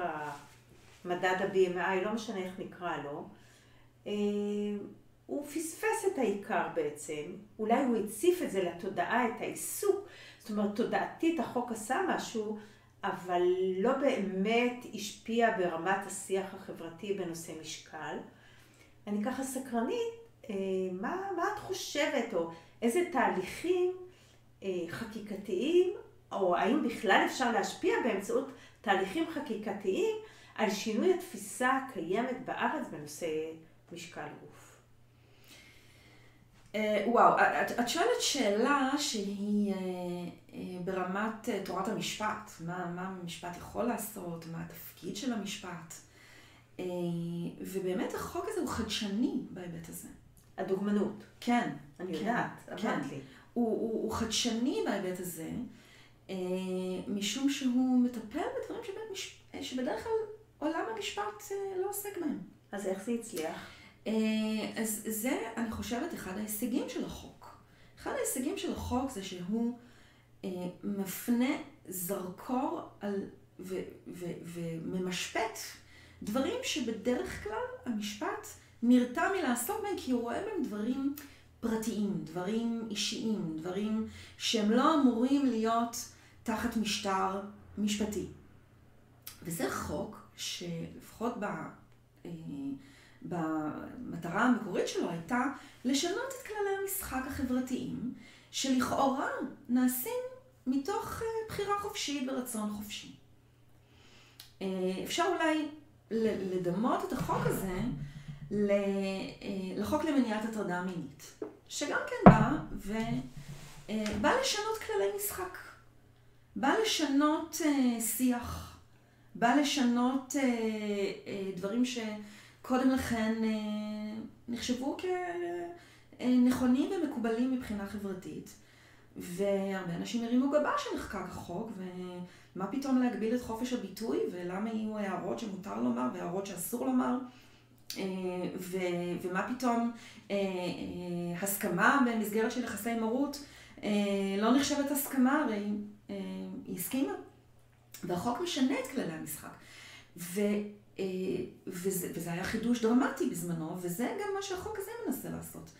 מדד ה-BMI, לא משנה איך נקרא לו, אה, הוא פספס את העיקר בעצם, אולי הוא הציף את זה לתודעה, את העיסוק, זאת אומרת, תודעתית החוק עשה משהו, אבל לא באמת השפיע ברמת השיח החברתי בנושא משקל. אני ככה סקרנית, אה, מה, מה את חושבת, או איזה תהליכים אה, חקיקתיים, או האם בכלל אפשר להשפיע באמצעות תהליכים חקיקתיים על שינוי התפיסה הקיימת בארץ בנושא משקל גוף. אה, וואו, את, את שואלת שאלה שהיא אה, ברמת תורת המשפט, מה, מה המשפט יכול לעשות, מה התפקיד של המשפט, ובאמת החוק הזה הוא חדשני בהיבט הזה. הדוגמנות. כן. אני כן, יודעת, כן. אמרת לי. הוא, הוא, הוא חדשני בהיבט הזה, אה, משום שהוא מטפל בדברים שבית מש... שבדרך כלל עולם המשפט אה, לא עוסק בהם. אז איך זה הצליח? אה, אז זה, אני חושבת, אחד ההישגים של החוק. אחד ההישגים של החוק זה שהוא אה, מפנה זרקור על, ו, ו, וממשפט דברים שבדרך כלל המשפט נרתע מלעסוק בהם כי הוא רואה בהם דברים פרטיים, דברים אישיים, דברים שהם לא אמורים להיות תחת משטר משפטי. וזה חוק שלפחות ב, אה, במטרה המקורית שלו הייתה לשנות את כללי המשחק החברתיים, שלכאורה נעשים מתוך אה, בחירה חופשית ורצון חופשי. אה, אפשר אולי לדמות את החוק הזה לחוק למניעת הטרדה מינית. שגם כן בא ובא אה, לשנות כללי משחק. בא לשנות שיח. בא לשנות uh, uh, שקודם לכן uh, נחשבו כנכונים ומקובלים מבחינה חברתית. והרבה אנשים הרימו גבה שנחקק החוק, ומה פתאום להגביל את חופש הביטוי, ולמה יהיו הערות שמותר לומר והערות שאסור לומר. אה, ו- ומה פתאום אה, אה, הסכמה במסגרת של יחסי מרות לא נחשבת הסכמה, הרי היא הסכימה. והחוק משנה את כללי המשחק. וזה, וזה היה חידוש דרמטי בזמנו, וזה גם מה שהחוק הזה מנסה לעשות.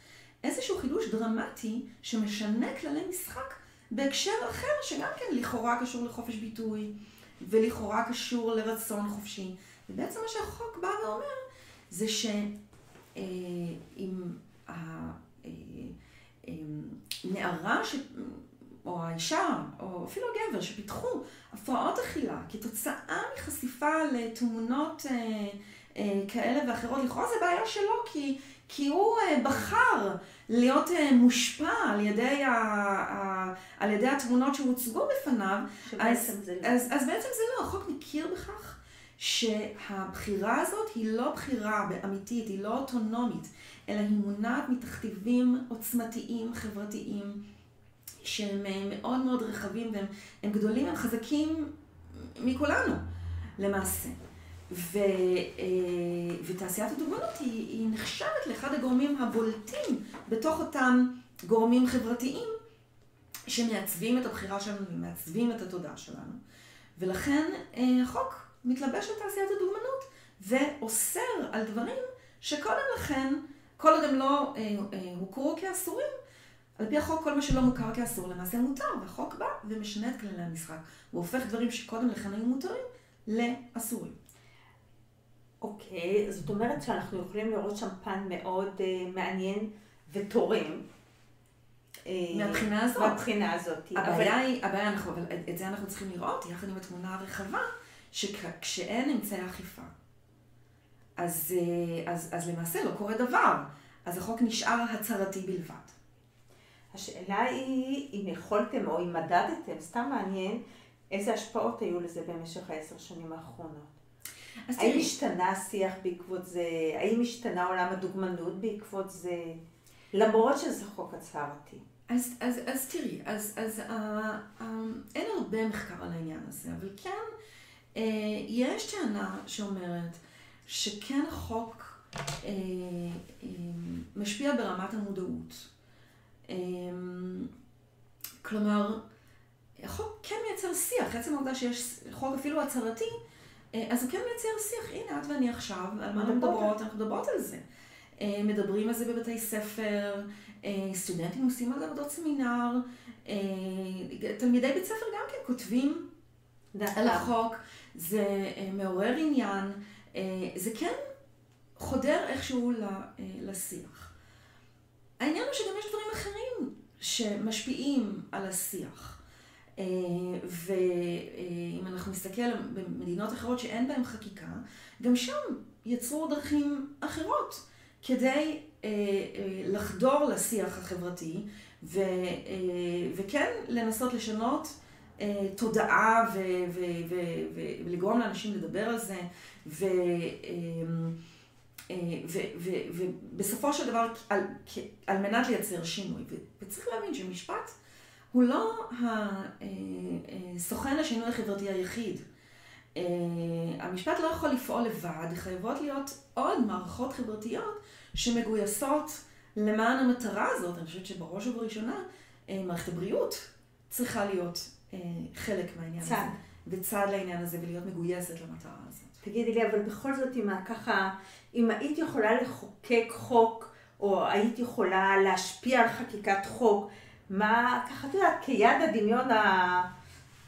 איזשהו חידוש דרמטי שמשנה כללי משחק בהקשר אחר, שגם כן לכאורה קשור לחופש ביטוי, ולכאורה קשור לרצון חופשי. ובעצם מה שהחוק בא ואומר, זה שאם הנערה ש... או האישה, או אפילו הגבר, שפיתחו הפרעות אכילה כתוצאה מחשיפה לתמונות אה, אה, כאלה ואחרות, לכאורה זה בעיה שלו, כי, כי הוא אה, בחר להיות אה, מושפע על ידי, ה, ה, על ידי התמונות שהוצגו בפניו. אז, זה לא. אז, אז בעצם זה לא, החוק מכיר בכך שהבחירה הזאת היא לא בחירה אמיתית, היא לא אוטונומית, אלא היא מונעת מתכתיבים עוצמתיים, חברתיים, שהם מאוד מאוד רחבים והם גדולים, הם חזקים מכולנו, למעשה. ו, אה, ותעשיית הדוגמנות היא, היא נחשבת לאחד הגורמים הבולטים בתוך אותם גורמים חברתיים שמעצבים את הבחירה שלנו ומעצבים את התודעה שלנו. ולכן אה, החוק מתלבש על תעשיית הדוגמנות ואוסר על דברים שקודם לכן, כל עוד הם לא אה, הוכרו כאסורים, על פי החוק כל מה שלא מוכר כאסור למעשה מותר, והחוק בא ומשנה את כללי המשחק. הוא הופך דברים שקודם לכן היו מותרים לאסורים. אוקיי, זאת אומרת שאנחנו יכולים לראות שם פן מאוד uh, מעניין ותורם. אה, מהבחינה הזאת. מהבחינה הזאת. הבעיה אבל... היא, הבעיה, אנחנו, אבל את זה אנחנו צריכים לראות יחד עם התמונה הרחבה, שכשאין אמצעי אכיפה, אז, אה, אז, אז למעשה לא קורה דבר. אז החוק נשאר הצהרתי בלבד. השאלה היא אם יכולתם או אם מדדתם, סתם מעניין, איזה השפעות היו לזה במשך העשר שנים האחרונות. האם השתנה השיח בעקבות זה? האם השתנה עולם הדוגמנות בעקבות זה? למרות שזה חוק הצהרתי. אז, אז, אז תראי, אז, אז uh, uh, אין הרבה מחקר על העניין הזה, אבל כן, uh, יש טענה שאומרת שכן החוק uh, uh, משפיע ברמת המודעות. Uh, כלומר, החוק כן מייצר שיח, עצם העובדה שיש חוק אפילו הצהרתי, אה, אז הוא כן מייצר שיח, הנה את ואני עכשיו, על מה אנחנו מדברות, אנחנו מדברות על זה. אה, מדברים על זה בבתי ספר, אה, סטודנטים עושים על זה עבודות סמינר, תלמידי בית ספר גם כן כותבים על החוק, זה מעורר עניין, זה כן חודר איכשהו לשיח. העניין הוא שגם יש דברים אחרים שמשפיעים על השיח. אה, ואם אנחנו נסתכל במדינות אחרות שאין בהן חקיקה, גם שם יצרו דרכים אחרות כדי אה, אה, לחדור לשיח החברתי וכן לנסות לשנות תודעה ולגרום לאנשים לדבר על זה. ובסופו של דבר, על, על מנת לייצר שינוי, וצריך להבין שמשפט הוא לא הסוכן השינוי החברתי היחיד. אה, המשפט לא יכול לפעול לבד, חייבות להיות עוד מערכות חברתיות שמגויסות למען המטרה הזאת. אני חושבת שבראש ובראשונה אה, מערכת הבריאות צריכה להיות אה, חלק מהעניין צד. הזה. וצד לעניין הזה ולהיות מגויסת למטרה הזאת. תגידי לי, אבל בכל זאת, אם ככה, אם היית יכולה לחוקק חוק, או היית יכולה להשפיע על חקיקת חוק, מה, ככה את יודעת, כיד הדמיון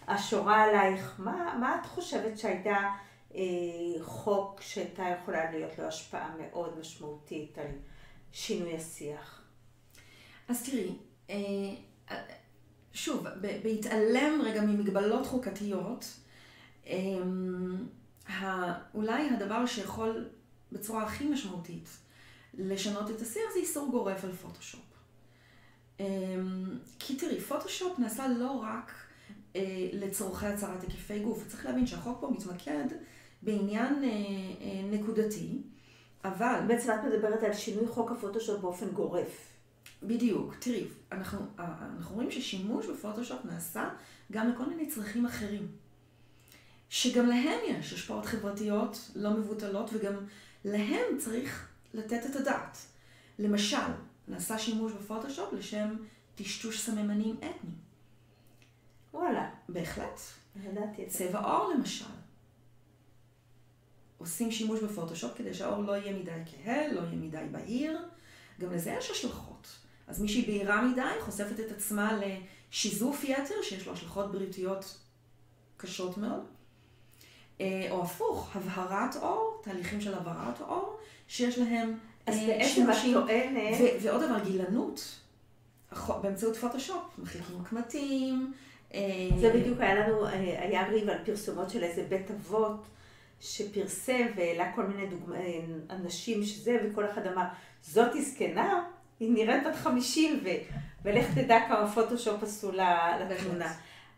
השורה עלייך, מה, מה את חושבת שהייתה אה, חוק שהייתה יכולה להיות לו השפעה מאוד משמעותית על שינוי השיח? אז תראי, אה, שוב, בהתעלם רגע ממגבלות חוקתיות, אה, אולי הדבר שיכול בצורה הכי משמעותית לשנות את השיח זה איסור גורף על פוטושופ. אמ, כי תראי, פוטושופ נעשה לא רק אה, לצורכי הצהרת היקפי גוף. צריך להבין שהחוק פה מתמקד בעניין אה, אה, נקודתי, אבל... בעצם את מדברת על שינוי חוק הפוטושופ באופן גורף. בדיוק. תראי, אנחנו, אנחנו רואים ששימוש בפוטושופ נעשה גם לכל מיני צרכים אחרים. שגם להם יש השפעות חברתיות לא מבוטלות, וגם להם צריך לתת את הדעת. למשל, נעשה שימוש בפוטושופ לשם טשטוש סממנים אתניים. וואלה. בהחלט. ידעתי את זה. צבע עור למשל. עושים שימוש בפוטושופ כדי שהעור לא יהיה מדי כהה, לא יהיה מדי בהיר. גם לזה יש השלכות. אז מישהי בהירה מדי חושפת את עצמה לשיזוף יתר, שיש לו השלכות בריאותיות קשות מאוד. אה, או הפוך, הבהרת עור, תהליכים של הבהרת עור, שיש להם אז אה, בעצם את טוענת... ועוד דבר, גילנות. באמצעות פוטושופ, מחליקים קמטים. אה, זה בדיוק היה לנו, אה, היה ריב על פרסומות של איזה בית אבות שפרסם והעלה כל מיני דוגמא, אנשים שזה, וכל אחד אמר, זאתי זקנה, היא נראית בת חמישים, ו... ולך תדע כמה פוטושופ עשו לתמונה.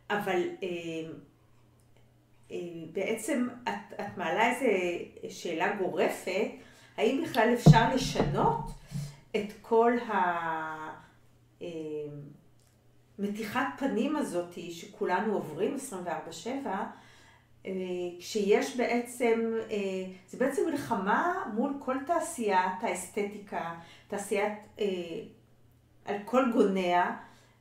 אבל בעצם את, את מעלה איזו שאלה גורפת, האם בכלל אפשר לשנות את כל המתיחת פנים הזאת שכולנו עוברים 24-7, אה, כשיש בעצם, אה, זה בעצם מלחמה מול כל תעשיית האסתטיקה, תעשיית אה, על כל גוניה,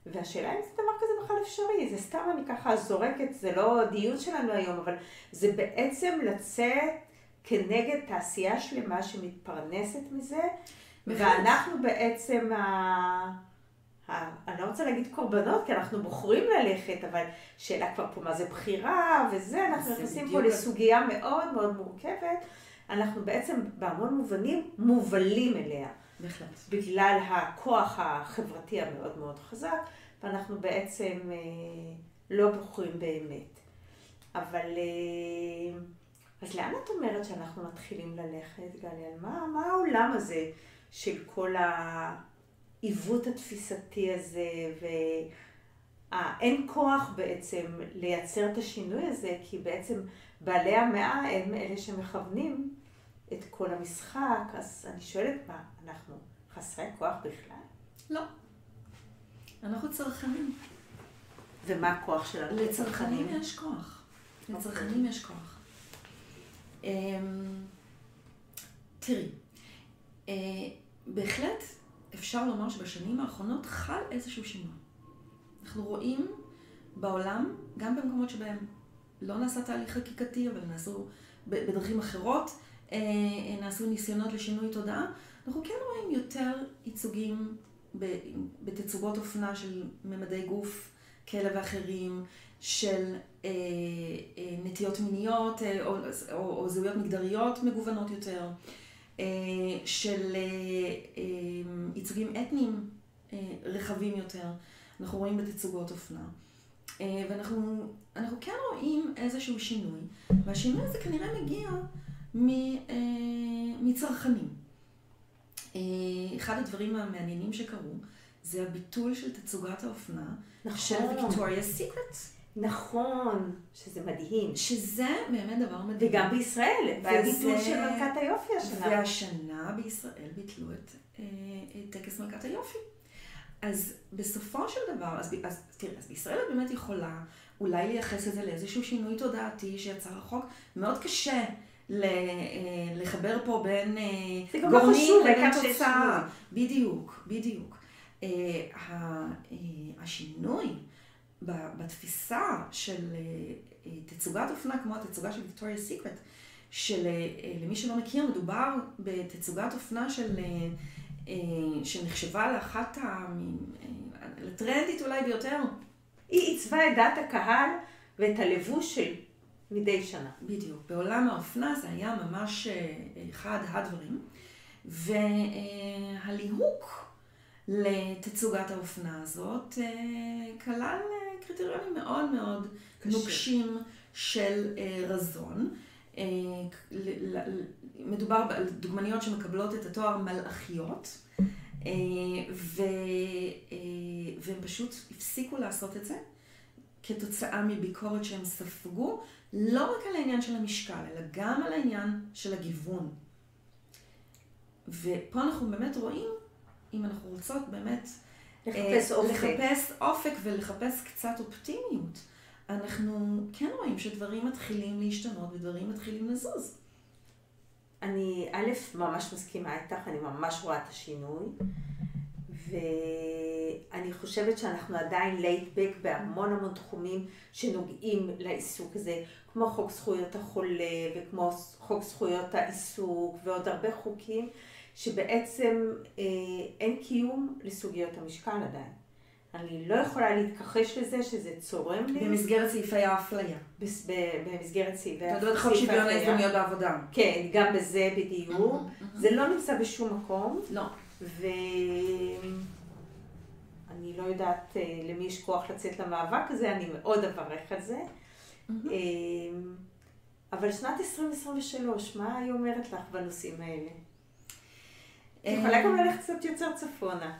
והשאלה אם זה דבר כזה בכלל אפשרי, זה סתם אני ככה זורקת, זה לא דיון שלנו היום, אבל זה בעצם לצאת כנגד תעשייה שלמה שמתפרנסת מזה, ואנחנו בעצם ה... אני לא רוצה להגיד קורבנות, כי אנחנו בוחרים ללכת, אבל שאלה כבר פה מה זה בחירה וזה, אנחנו נכנסים פה לסוגיה מאוד מאוד מורכבת. אנחנו בעצם בהמון מובנים מובלים אליה. בהחלט. בגלל הכוח החברתי המאוד מאוד חזק, ואנחנו בעצם אה, לא בוחרים באמת. אבל, אה, אז לאן את אומרת שאנחנו מתחילים ללכת, גליה? מה, מה העולם הזה של כל. העיוות התפיסתי הזה, ואין כוח בעצם לייצר את השינוי הזה, כי בעצם בעלי המאה הם אלה שמכוונים את כל המשחק, אז אני שואלת מה, אנחנו חסרי כוח בכלל? לא. אנחנו צרכנים. ומה הכוח שלנו לצרכנים יש כוח. אוקיי. לצרכנים יש כוח. אמ, תראי, אה, בהחלט אפשר לומר שבשנים האחרונות חל איזשהו שינוי. אנחנו רואים בעולם, גם במקומות שבהם לא נעשה תהליך חקיקתי, אבל נעשו בדרכים אחרות, נעשו ניסיונות לשינוי תודעה, אנחנו כן רואים יותר ייצוגים בתצוגות אופנה של ממדי גוף כאלה ואחרים, של אה, אה, נטיות מיניות אה, או, או, או זהויות מגדריות מגוונות יותר. אה, של אה, אה, ייצוגים אתניים רחבים יותר, אנחנו רואים בתצוגות אופנה. ואנחנו כן רואים איזשהו שינוי, והשינוי הזה כנראה מגיע מצרכנים. אחד הדברים המעניינים שקרו זה הביטול של תצוגת האופנה נכון. של ויקטוריה סיקרט. נכון, שזה מדהים. שזה באמת דבר מדהים. וגם בישראל, והביטול של מלכת היופי השנה. והשנה בישראל ביטלו את, אה, את טקס מלכת היופי. אז בסופו של דבר, אז, אז תראה, אז בישראל את באמת יכולה אולי לייחס את זה לאיזשהו שינוי תודעתי שיצר החוק. מאוד קשה אה, לחבר פה בין אה, גורמים לבין תוצאה. בדיוק, בדיוק. השינוי בתפיסה של אה, אה, תצוגת אופנה כמו התצוגה של ויקטוריה סיקרט, שלמי שלא מכיר מדובר בתצוגת אופנה של, אה, שנחשבה לאחת, לטרנדית אולי ביותר. היא עיצבה את דעת הקהל ואת הלבוש של מדי שנה. בדיוק. בעולם האופנה זה היה ממש אחד הדברים. והליהוק לתצוגת האופנה הזאת כלל קריטריונים מאוד מאוד קשה. נוקשים של אה, רזון. אה, מדובר על דוגמניות שמקבלות את התואר מלאכיות, אה, ו, אה, והם פשוט הפסיקו לעשות את זה כתוצאה מביקורת שהם ספגו, לא רק על העניין של המשקל, אלא גם על העניין של הגיוון. ופה אנחנו באמת רואים, אם אנחנו רוצות באמת לחפש אה, אופק. לחפש אופק ולחפש קצת אופטימיות. אנחנו כן רואים שדברים מתחילים להשתנות ודברים מתחילים לזוז. אני א', ממש מסכימה איתך, אני ממש רואה את השינוי. ואני חושבת שאנחנו עדיין לייטבק בהמון המון תחומים שנוגעים לעיסוק הזה, כמו חוק זכויות החולה וכמו חוק זכויות העיסוק ועוד הרבה חוקים שבעצם אה, אין קיום לסוגיות המשקל עדיין. אני לא יכולה להתכחש לזה שזה צורם לי. במסגרת סעיפי האפליה. במסגרת סעיפי האפליה. אתה יודעת חוק שוויון ההזדמנויות בעבודה. כן, גם בזה בדיוק. זה לא נמצא בשום מקום. לא. ואני לא יודעת אה, למי יש כוח לצאת למאבק הזה, אני מאוד אברך על זה. אה, אבל שנת 2023, מה היא אומרת לך בנושאים האלה? את יכולה גם ללכת קצת יותר צפונה.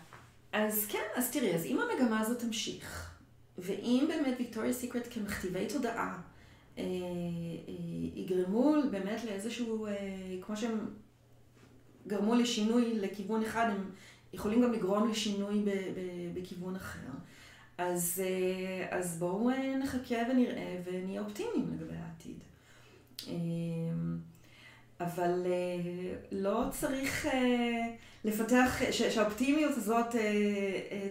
אז כן, אז תראי, אז אם המגמה הזאת תמשיך, ואם באמת ויקטוריה סיקרט כמכתיבי תודעה אה, יגרמו באמת לאיזשהו, כמו שהם גרמו לשינוי לכיוון אחד, הם יכולים גם לגרום לשינוי בכיוון אחר. אז, אז בואו נחכה ונראה ונהיה אופטימיים לגבי העתיד. אבל לא צריך לפתח, שהאופטימיות הזאת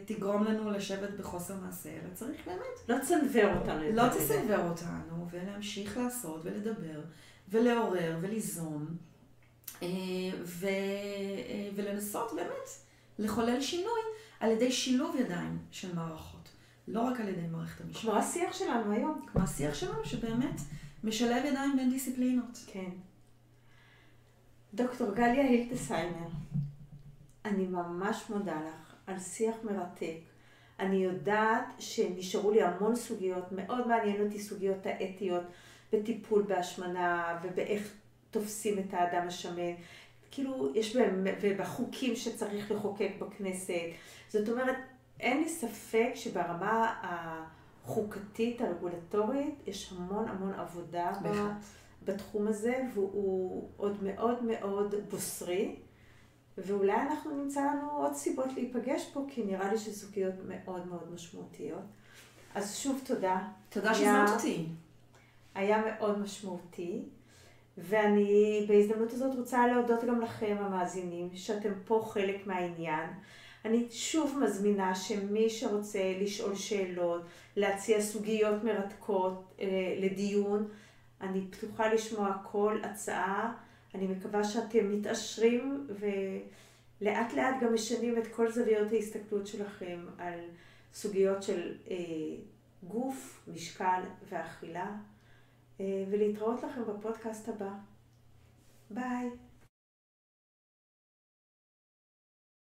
תגרום לנו לשבת בחוסר מעשה, אלא צריך באמת... לא תסנוור אותנו. לא תסנוור אותנו, ולהמשיך לעשות ולדבר, ולעורר וליזום, ו, ולנסות באמת לחולל שינוי על ידי שילוב ידיים של מערכות, לא רק על ידי מערכת המשפט. כמו השיח שלנו היום. כמו השיח שלנו, שבאמת משלב ידיים בין דיסציפלינות. כן. דוקטור גליה הילטסיימר, אני ממש מודה לך על שיח מרתק. אני יודעת שנשארו לי המון סוגיות, מאוד מעניין אותי סוגיות האתיות בטיפול בהשמנה ובאיך תופסים את האדם השמן. כאילו, יש בהם, ובחוקים שצריך לחוקק בכנסת. זאת אומרת, אין לי ספק שברמה החוקתית, הרגולטורית, יש המון המון עבודה בהחלט. בתחום הזה, והוא עוד מאוד מאוד בוסרי. ואולי אנחנו נמצא לנו עוד סיבות להיפגש פה, כי נראה לי שסוגיות מאוד מאוד משמעותיות. אז שוב תודה. תודה שהזמנת אותי. היה מאוד משמעותי, ואני בהזדמנות הזאת רוצה להודות גם לכם, המאזינים, שאתם פה חלק מהעניין. אני שוב מזמינה שמי שרוצה לשאול שאלות, להציע סוגיות מרתקות אה, לדיון, אני פתוחה לשמוע כל הצעה. אני מקווה שאתם מתעשרים ולאט לאט גם משנים את כל זוויות ההסתכלות שלכם על סוגיות של אה, גוף, משקל ואכילה, ולהתראות לכם בפודקאסט הבא. ביי.